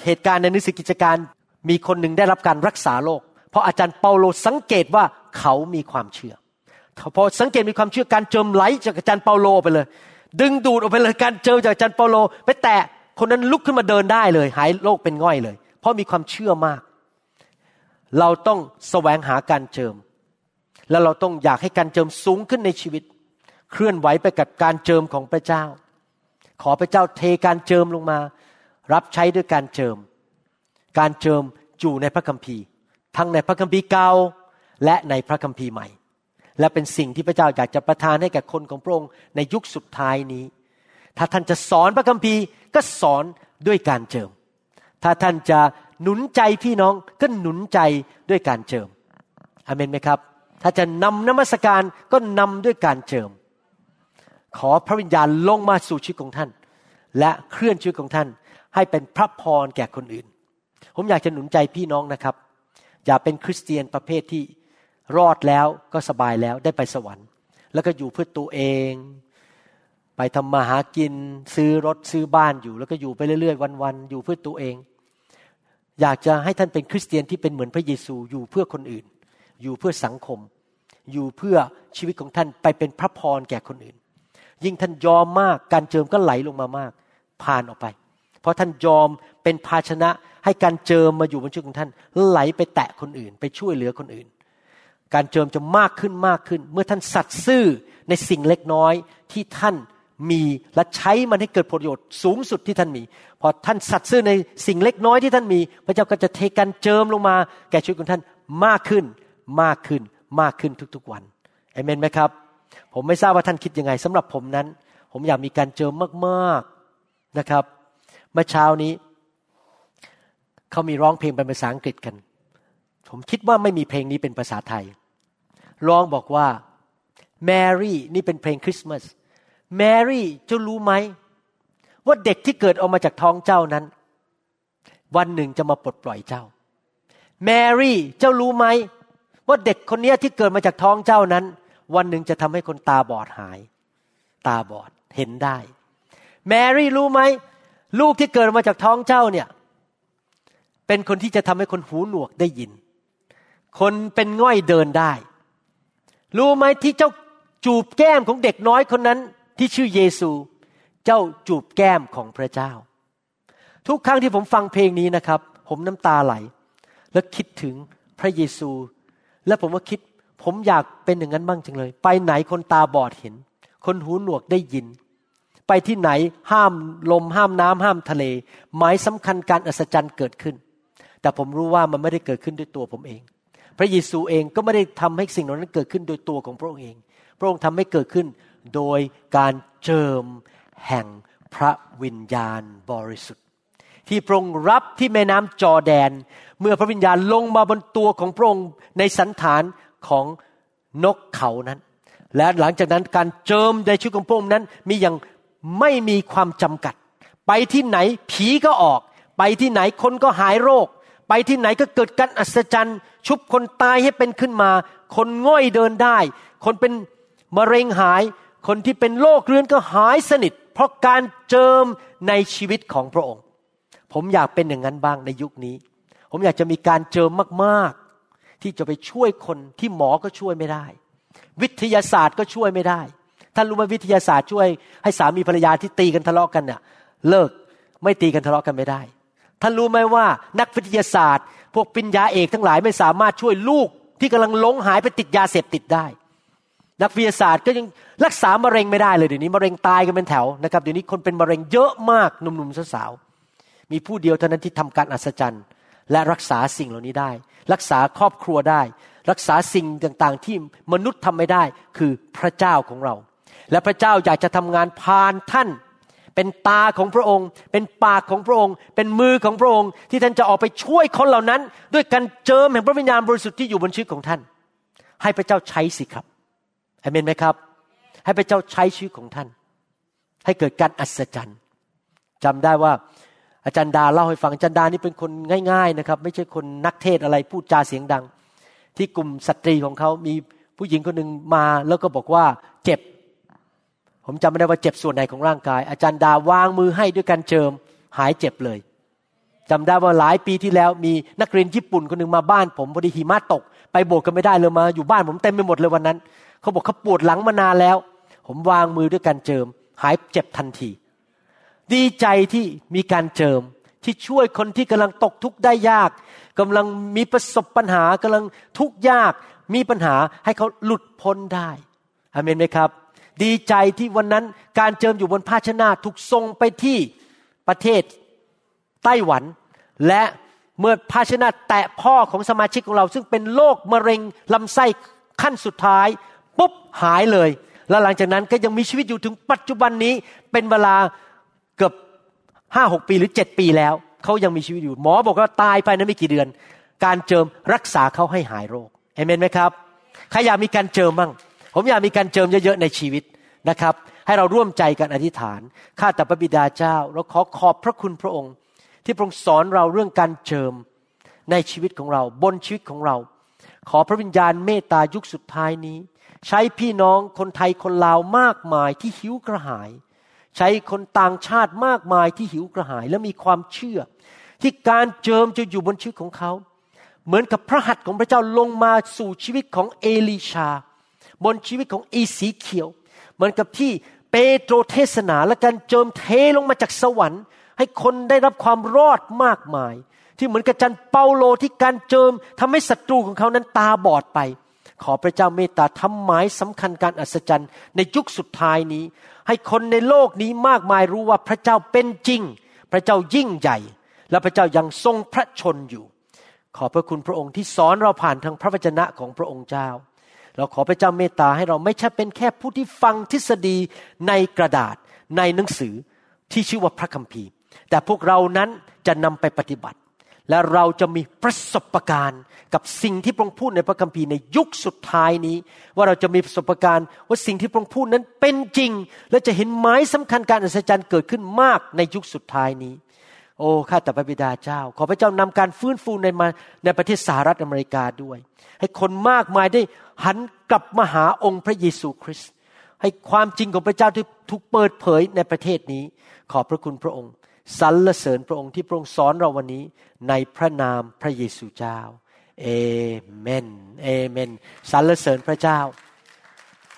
เหตุการณ์ในนิสิกิจการมีคนหนึ่งได้รับการรักษาโรค เพราะอาจารย์เปาโลสังเกตว่าเขามีความเชื่อพอสังเกตมีความเชื่อการเจิมไหลจากอาจารย์เปาโลไปเลย ดึงดูดออกไปเลยการเจิมจากอาจารย์เปาโล ไปแตะคนนั้นลุกขึ้นมาเดินได้เลย หายโรคเป็นง่อยเลย เพราะมีความเชื่อมาก เราต้องแสวงหาการเจิม แล้วเราต้องอยากให้การเจิมสูงขึ้นในชีวิต เคลื่อนไหวไปกับการเจิมของพระเจ้า ขอพระเจ้าเทการเจิมลงมา รับใช้ด้วยการเจิม การเจิมอยู่ในพระคัมภีร์ ทั้งในพระคัมภีร์เก่าและในพระคัมภีร์ใหม่ และเป็นสิ่งที่พระเจ้าอยากจะประทานให้แก่คนของพระองค์ในยุคสุดท้ายนี้ ถ้าท่านจะสอนพระคัมภีร์ก็สอนด้วยการเจิม ถ้าท่านจะหนุนใจพี่น้องก็หนุนใจด้วยการเจิมอเมนไหมครับ ถ้าจะนำนมัสการก็นำด้วยการเจิม ขอพระวิญญาณลงมาสู่ชีวิตของท่าน และเคลื่อนชีวิตของท่านให้เป็นพระพรแก่คนอื่น ผมอยากจะหนุนใจพี่น้องนะครับ อย่าเป็นคริสเตียนประเภทที่รอดแล้วก็สบายแล้วได้ไปสวรรค์ แล้วก็อยู่เพื่อตัวเอง ไปทำมาหากินซื้อรถซื้อบ้านอยู่ แล้วก็อยู่ไปเรื่อยๆ วันๆอยู่เพื่อตัวเอง อยากจะให้ท่านเป็นคริสเตียนที่เป็นเหมือนพระเยซูอยู่เพื่อคนอื่น อยู่เพื่อสังคม อยู่เพื่อชีวิตของท่านไปเป็นพระพรแก่คนอื่น ยิ่งท่านยอมมากการเจิมก็ไหลลงมามาก ผ่านออกไป ราะท่านยอมเป็นภาชนะให้การเจิมมาอยู่บนชีวิตของท่านไหลไปแตะคนอื่น ไปช่วยเหลือคนอื่น การเจิมจะมากขึ้นมากขึ้น เมื่อท่านสัตย์ซื่อในสิ่งเล็กน้อยที่ท่านมีและใช้มันให้เกิดประโยชน์สูงสุดที่ท่านมี พอท่านสัตย์ซื่อในสิ่งเล็กน้อยที่ท่านมี พระเจ้าก็จะเทการเจิมลงมา แก่ชีวิตของท่านมากขึ้นมากขึ้นมากขึ้นทุกๆวันเอเมนไหมครับ ผมไม่ทราบว่าท่านคิดยังไงสำหรับผมนั้น ผมอยากมีการเจิมมากๆนะครับ มื่อเช้านี้เขามีร้องเพลงเป็นภาษาอังกฤษกัน ผมคิดว่าไม่มีเพลงนี้เป็นภาษาไทย ร้องบอกว่าแมรี่นี่เป็นเพลงคริสต์มาสแมรี่เจ้ารู้ไหม ว่าเด็กที่เกิดออกมาจากท้องเจ้านั้น วันหนึ่งจะมาปลดปล่อยเจ้า แมรี่เจ้ารู้ไหม ว่าเด็กคนนี้ที่เกิดมาจากท้องเจ้านั้น วันหนึ่งจะทำให้คนตาบอดหาย ตาบอดเห็นได้ แมรี่รู้ไหม ลูกที่เกิดมาจากท้องเจ้าเนี่ย เป็นคนที่จะทำให้คนหูหนวกได้ยิน คนเป็นง่อยเดินได้ รู้ไหมที่เจ้าจูบแก้มของเด็กน้อยคนนั้นที่ชื่อเยซู เจ้าจูบแก้มของพระเจ้า ทุกครั้งที่ผมฟังเพลงนี้นะครับ ผมน้ำตาไหล แล้วคิดถึงพระเยซู และผมก็คิด ผมอยากเป็นอย่างนั้นบ้างจังเลย ไปไหนคนตาบอดเห็น คนหูหนวกได้ยิน ไปที่ไหนห้ามลมห้ามน้ำห้ามทะเล หมายสำคัญการอัศจรรย์เกิดขึ้น แต่ผมรู้ว่ามันไม่ได้เกิดขึ้นด้วยตัวผมเอง พระเยซูเองก็ไม่ได้ทำให้สิ่งเหล่านั้นเกิดขึ้นโดยตัวของพระองค์เอง พระองค์ทำให้เกิดขึ้นโดยการเจิมแห่งพระวิญญาณบริสุทธิ์ ที่พระองค์รับที่แม่น้ำจอแดน เมื่อพระวิญญาณลงมาบนตัวของพระองค์ในสันฐานของนกเขานั้น และหลังจากนั้นการเจิมในชีวิตของพระองค์นั้นมีอย่าง ไม่มีความจำกัด ไปที่ไหนผีก็ออก ไปที่ไหนคนก็หายโรค ไปที่ไหนก็เกิดการอัศจรรย์ ชุบคนตายให้เป็นขึ้นมา คนง่อยเดินได้ คนเป็นมะเร็งหาย คนที่เป็นโรคเรื้อนก็หายสนิท เพราะการเจิมในชีวิตของพระองค์ ผมอยากเป็นอย่างนั้นบ้างในยุคนี้ ผมอยากจะมีการเจิมมากๆ ที่จะไปช่วยคนที่หมอก็ช่วยไม่ได้ วิทยาศาสตร์ก็ช่วยไม่ได้ ท่านรู้ไหมวิทยาศาสตร์ช่วยให้สามีภรรยาที่ตีกันทะเลาะกันเนี่ยเลิกไม่ตีกันทะเลาะกันไม่ได้ ท่านรู้ไหมว่านักวิทยาศาสตร์ พวกปิญญาเอกทั้งหลายไม่สามารถช่วยลูกที่กำลังหลงหายไปติดยาเสพติดได้ นักวิทยาศาสตร์ก็ยังรักษามะเร็งไม่ได้เลยเดี๋ยวนี้มะเร็งตายกันเป็นแถวนะครับเดี๋ยวนี้คนเป็นมะเร็งเยอะมากหนุ่มๆสาวๆมีผู้เดียวเท่านั้นที่ทำการอัศจรรย์และรักษาสิ่งเหล่านี้ได้ รักษาครอบครัวได้ รักษาสิ่งต่างๆ ที่มนุษย์ทำไม่ได้ คือพระเจ้าของเรา และพระเจ้าอยากจะทำงานผ่านท่าน เป็นตาของพระองค์ เป็นปากของพระองค์ เป็นมือของพระองค์ ที่ท่านจะออกไปช่วยคนเหล่านั้น ด้วยการเจิมแห่งพระวิญญาณบริสุทธิ์ที่อยู่บนชีวิตของท่าน ให้พระเจ้าใช้สิครับเอเมนไหมครับ ให้พระเจ้าใช้ชีวิตของท่าน ให้เกิดการอัศจรรย์จำได้ว่าอาจารย์ดาเล่าให้ฟังอาจารย์ดานี่เป็นคนง่าย ๆนะครับ ไม่ใช่คนนักเทศอะไรพูดจาเสียงดัง ที่กลุ่มสตรีของเขามีผู้หญิงคนหนึ่งมาแล้วก็บอกว่าเจ็บ ผมจำไม่ได้ว่าเจ็บส่วนไหนของร่างกาย อาจารย์ดาวางมือให้ด้วยการเจิมหายเจ็บเลยจำได้ว่าหลายปีที่แล้วมีนักเรียนญี่ปุ่นคนหนึ่งมาบ้านผมพอดีหิมะตก ไปโบสถ์กันไม่ได้เลยมา อยู่บ้านผมเต็มไปหมดเลยวันนั้น เขาบอกเขาปวดหลังมานานแล้ว ผมวางมือด้วยการเจิม หายเจ็บทันที ดีใจที่มีการเจิมที่ช่วยคนที่กำลังตกทุกข์ได้ยากกำลังมีประสบปัญหากำลังทุกข์ยากมีปัญหาให้เขาหลุดพ้นได้อเมนไหมครับ ดีใจที่วันนั้นการเจิมอยู่บนภาชนะถูกส่งไปที่ประเทศไต้หวัน และเมื่อภาชนะแตะพ่อของสมาชิกของเรา ซึ่งเป็นโรคมะเร็งลำไส้ขั้นสุดท้าย ปุ๊บหายเลย แล้วหลังจากนั้นก็ยังมีชีวิตอยู่ถึงปัจจุบันนี้เป็นเวลาเกือบห้าหกปีหรือเจ็ดปีแล้ว เขายังมีชีวิตอยู่ หมอบอกว่าตายภายในไม่กี่เดือน การเจิมรักษาเขาให้หายโรคเอเมนไหมครับใครอยากมีการเจิมบ้าง ผมอยากมีการเจิมเยอะๆในชีวิตนะครับ ให้เราร่วมใจกันอธิษฐาน ข้าแต่พระบิดาเจ้า เราขอขอบพระคุณพระองค์ ที่พระองค์สอนเราเรื่องการเจิมในชีวิตของเรา บนชีวิตของเรา ขอพระวิญญาณเมตตายุคสุดท้ายนี้ ใช้พี่น้องคนไทยคนลาวมากมายที่หิวกระหาย ใช้คนต่างชาติมากมายที่หิวกระหายและมีความเชื่อ ที่การเจิมจะอยู่บนชีวิตของเขา เหมือนกับพระหัตถ์ของพระเจ้าลงมาสู่ชีวิตของเอลีชา บนชีวิตของอีสีเขียว เหมือนกับที่เปโตรเทศนาและการเจิมเทลงมาจากสวรรค์ ให้คนได้รับความรอดมากมาย ที่เหมือนกับจันเปาโลที่การเจิมทำให้ศัตรูของเขานั้นตาบอดไป ขอพระเจ้าเมตตาทำหมายสำคัญการอัศจรรย์ในยุคสุดท้ายนี้ ให้คนในโลกนี้มากมายรู้ว่าพระเจ้าเป็นจริง พระเจ้ายิ่งใหญ่ และพระเจ้ายังทรงพระชนอยู่ ขอพระคุณพระองค์ที่สอนเราผ่านทางพระวจนะของพระองค์เจ้า เราขอพระเจ้าเมตตาให้เราไม่ใช่เป็นแค่ผู้ที่ฟังทฤษฎีในกระดาษในหนังสือที่ชื่อว่าพระคัมภีร์ แต่พวกเรานั้นจะนำไปปฏิบัติ และเราจะมีประสบการณ์กับสิ่งที่พระองค์พูดในพระคัมภีร์ในยุคสุดท้ายนี้ ว่าเราจะมีประสบการณ์ว่าสิ่งที่พระองค์พูดนั้นเป็นจริง และจะเห็นหมายสำคัญการอัศจรรย์เกิดขึ้นมากในยุคสุดท้ายนี้ โอ้ข้าแต่พระบิดาเจ้า ขอพระเจ้านำการฟื้นฟูในมาในประเทศสหรัฐอเมริกาด้วย ให้คนมากมายได้หันกลับมาหาองค์พระเยซูคริสต์ให้ความจริงของพระเจ้าที่ถูกเปิดเผยในประเทศนี้ ขอบพระคุณพระองค์สรรเสริญพระองค์ที่พระองค์สอนเราวันนี้ในพระนามพระเยซูเจ้าเอเมนเอเมนสรรเสริญพระเจ้า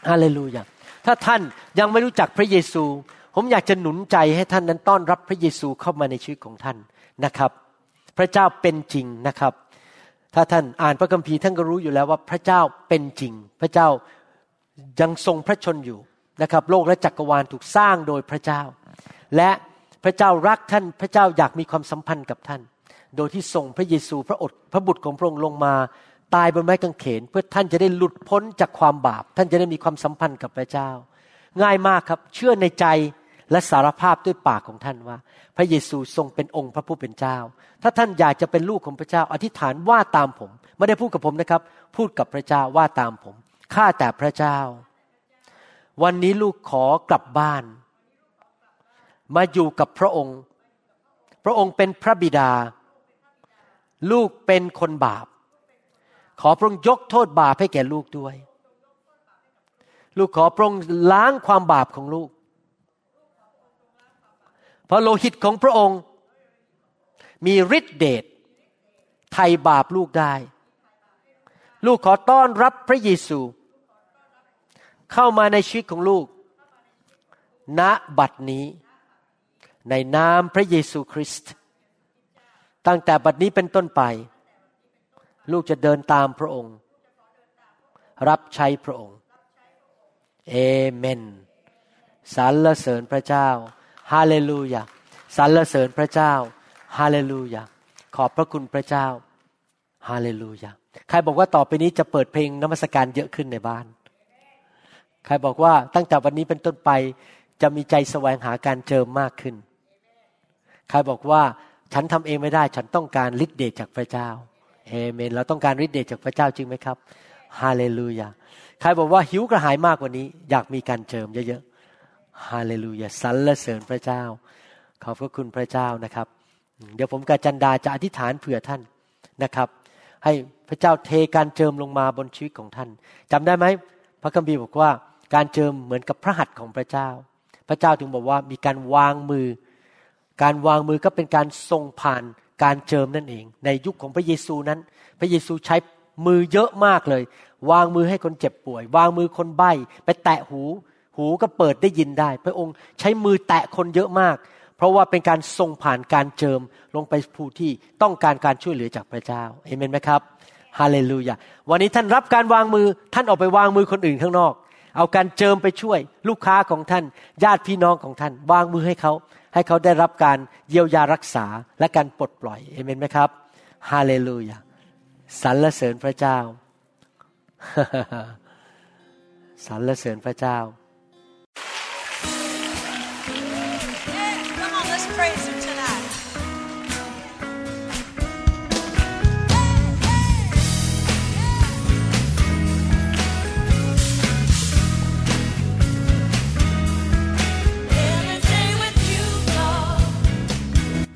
ฮาเลลูยาถ้าท่านยังไม่รู้จักพระเยซู ผมอยากจะหนุนใจให้ท่านนั้นต้อนรับพระเยซูเข้ามาในชีวิตของท่านนะครับ พระเจ้าเป็นจริงนะครับ ถ้าท่านอ่านพระคัมภีร์ท่านก็รู้อยู่แล้วว่าพระเจ้าเป็นจริง พระเจ้ายังทรงพระชนอยู่นะครับ โลกและจักรวาลถูกสร้างโดยพระเจ้า และพระเจ้ารักท่านพระเจ้าอยากมีความสัมพันธ์กับท่าน โดยที่ส่งพระเยซูพระอดพระบุตรของพระองค์ลงมาตายบนไม้กางเขน เพื่อท่านจะได้หลุดพ้นจากความบาป ท่านจะได้มีความสัมพันธ์กับพระเจ้า ง่ายมากครับ เชื่อในใจ และสารภาพด้วยปากของท่านว่า พระเยซูทรงเป็นองค์พระผู้เป็นเจ้า ถ้าท่านอยากจะเป็นลูกของพระเจ้า อธิษฐานว่าตามผมไม่ได้พูดกับผมนะครับ พูดกับพระเจ้าว่าตามผมข้าแต่พระเจ้า วันนี้ลูกขอกลับบ้าน มาอยู่กับพระองค์ พระองค์เป็นพระบิดา ลูกเป็นคนบาป ขอพระองค์ยกโทษบาปให้แก่ลูกด้วย ลูกขอพระองค์ล้างความบาปของลูก เพราะโลหิตของพระองค์ มีฤทธิเดชไถ่บาปลูกได้ ลูกขอต้อนรับพระเยซู เข้ามาในชีวิตของลูก ณบัดนี้ ในนามพระเยซูคริสต์ตั้งแต่บัดนี้เป็นต้นไป ลูกจะเดินตามพระองค์ รับใช้พระองค์เอเมนสรรเสริญพระเจ้า ฮาเลลูยาสรรเสริญพระเจ้า ฮาเลลูยาขอบพระคุณพระเจ้า ฮาเลลูยาใครบอกว่าต่อไปนี้จะเปิดเพลงนมัสการเยอะขึ้นในบ้าน ใครบอกว่าตั้งแต่วันนี้เป็นต้นไปจะมีใจแสวงหาการเจิมมากขึ้น ใครบอกว่าฉันทำเองไม่ได้ ฉันต้องการฤทธิ์เดชจากพระเจ้าเอเมน เราต้องการฤทธิ์เดชจากพระเจ้าจริงไหมครับ ฮาเลลูยา ใครบอกว่าหิวกระหายมากกว่านี้ อยากมีการเจิมเยอะ ฮาเลลูยาสรรเสริญพระเจ้า ขอบพระคุณพระเจ้านะครับ เดี๋ยวผมกับจันดาจะอธิษฐานเผื่อท่านนะครับ ให้พระเจ้าเทการเจิมลงมาบนชีวิตของท่านจำได้ไหมพระคัมภีร์บอกว่าการเจิมเหมือนกับพระหัตถ์ของพระเจ้า พระเจ้าถึงบอกว่ามีการวางมือ การวางมือก็เป็นการทรงผ่านการเจิมนั่นเอง ในยุคของพระเยซูนั้น พระเยซูใช้มือเยอะมากเลย วางมือให้คนเจ็บป่วย วางมือคนใบ้ไปแตะหู หูก็เปิดได้ยินได้ พระองค์ใช้มือแตะคนเยอะมาก เพราะว่าเป็นการทรงผ่านการเจิมลงไปผู้ที่ต้องการการช่วยเหลือจากพระเจ้าเอเมนไหมครับฮาเลลูยาวันนี้ท่านรับการวางมือท่านออกไปวางมือคนอื่นข้างนอก เอาการเจิมไปช่วยลูกค้าของท่าน ญาติพี่น้องของท่าน วางมือให้เขา ให้เขาได้รับการเยียวยารักษาและการปลดปล่อยเอเมนไหมครับฮาเลลูยาสรรเสริญพระเจ้าสรรเสริญพระเจ้า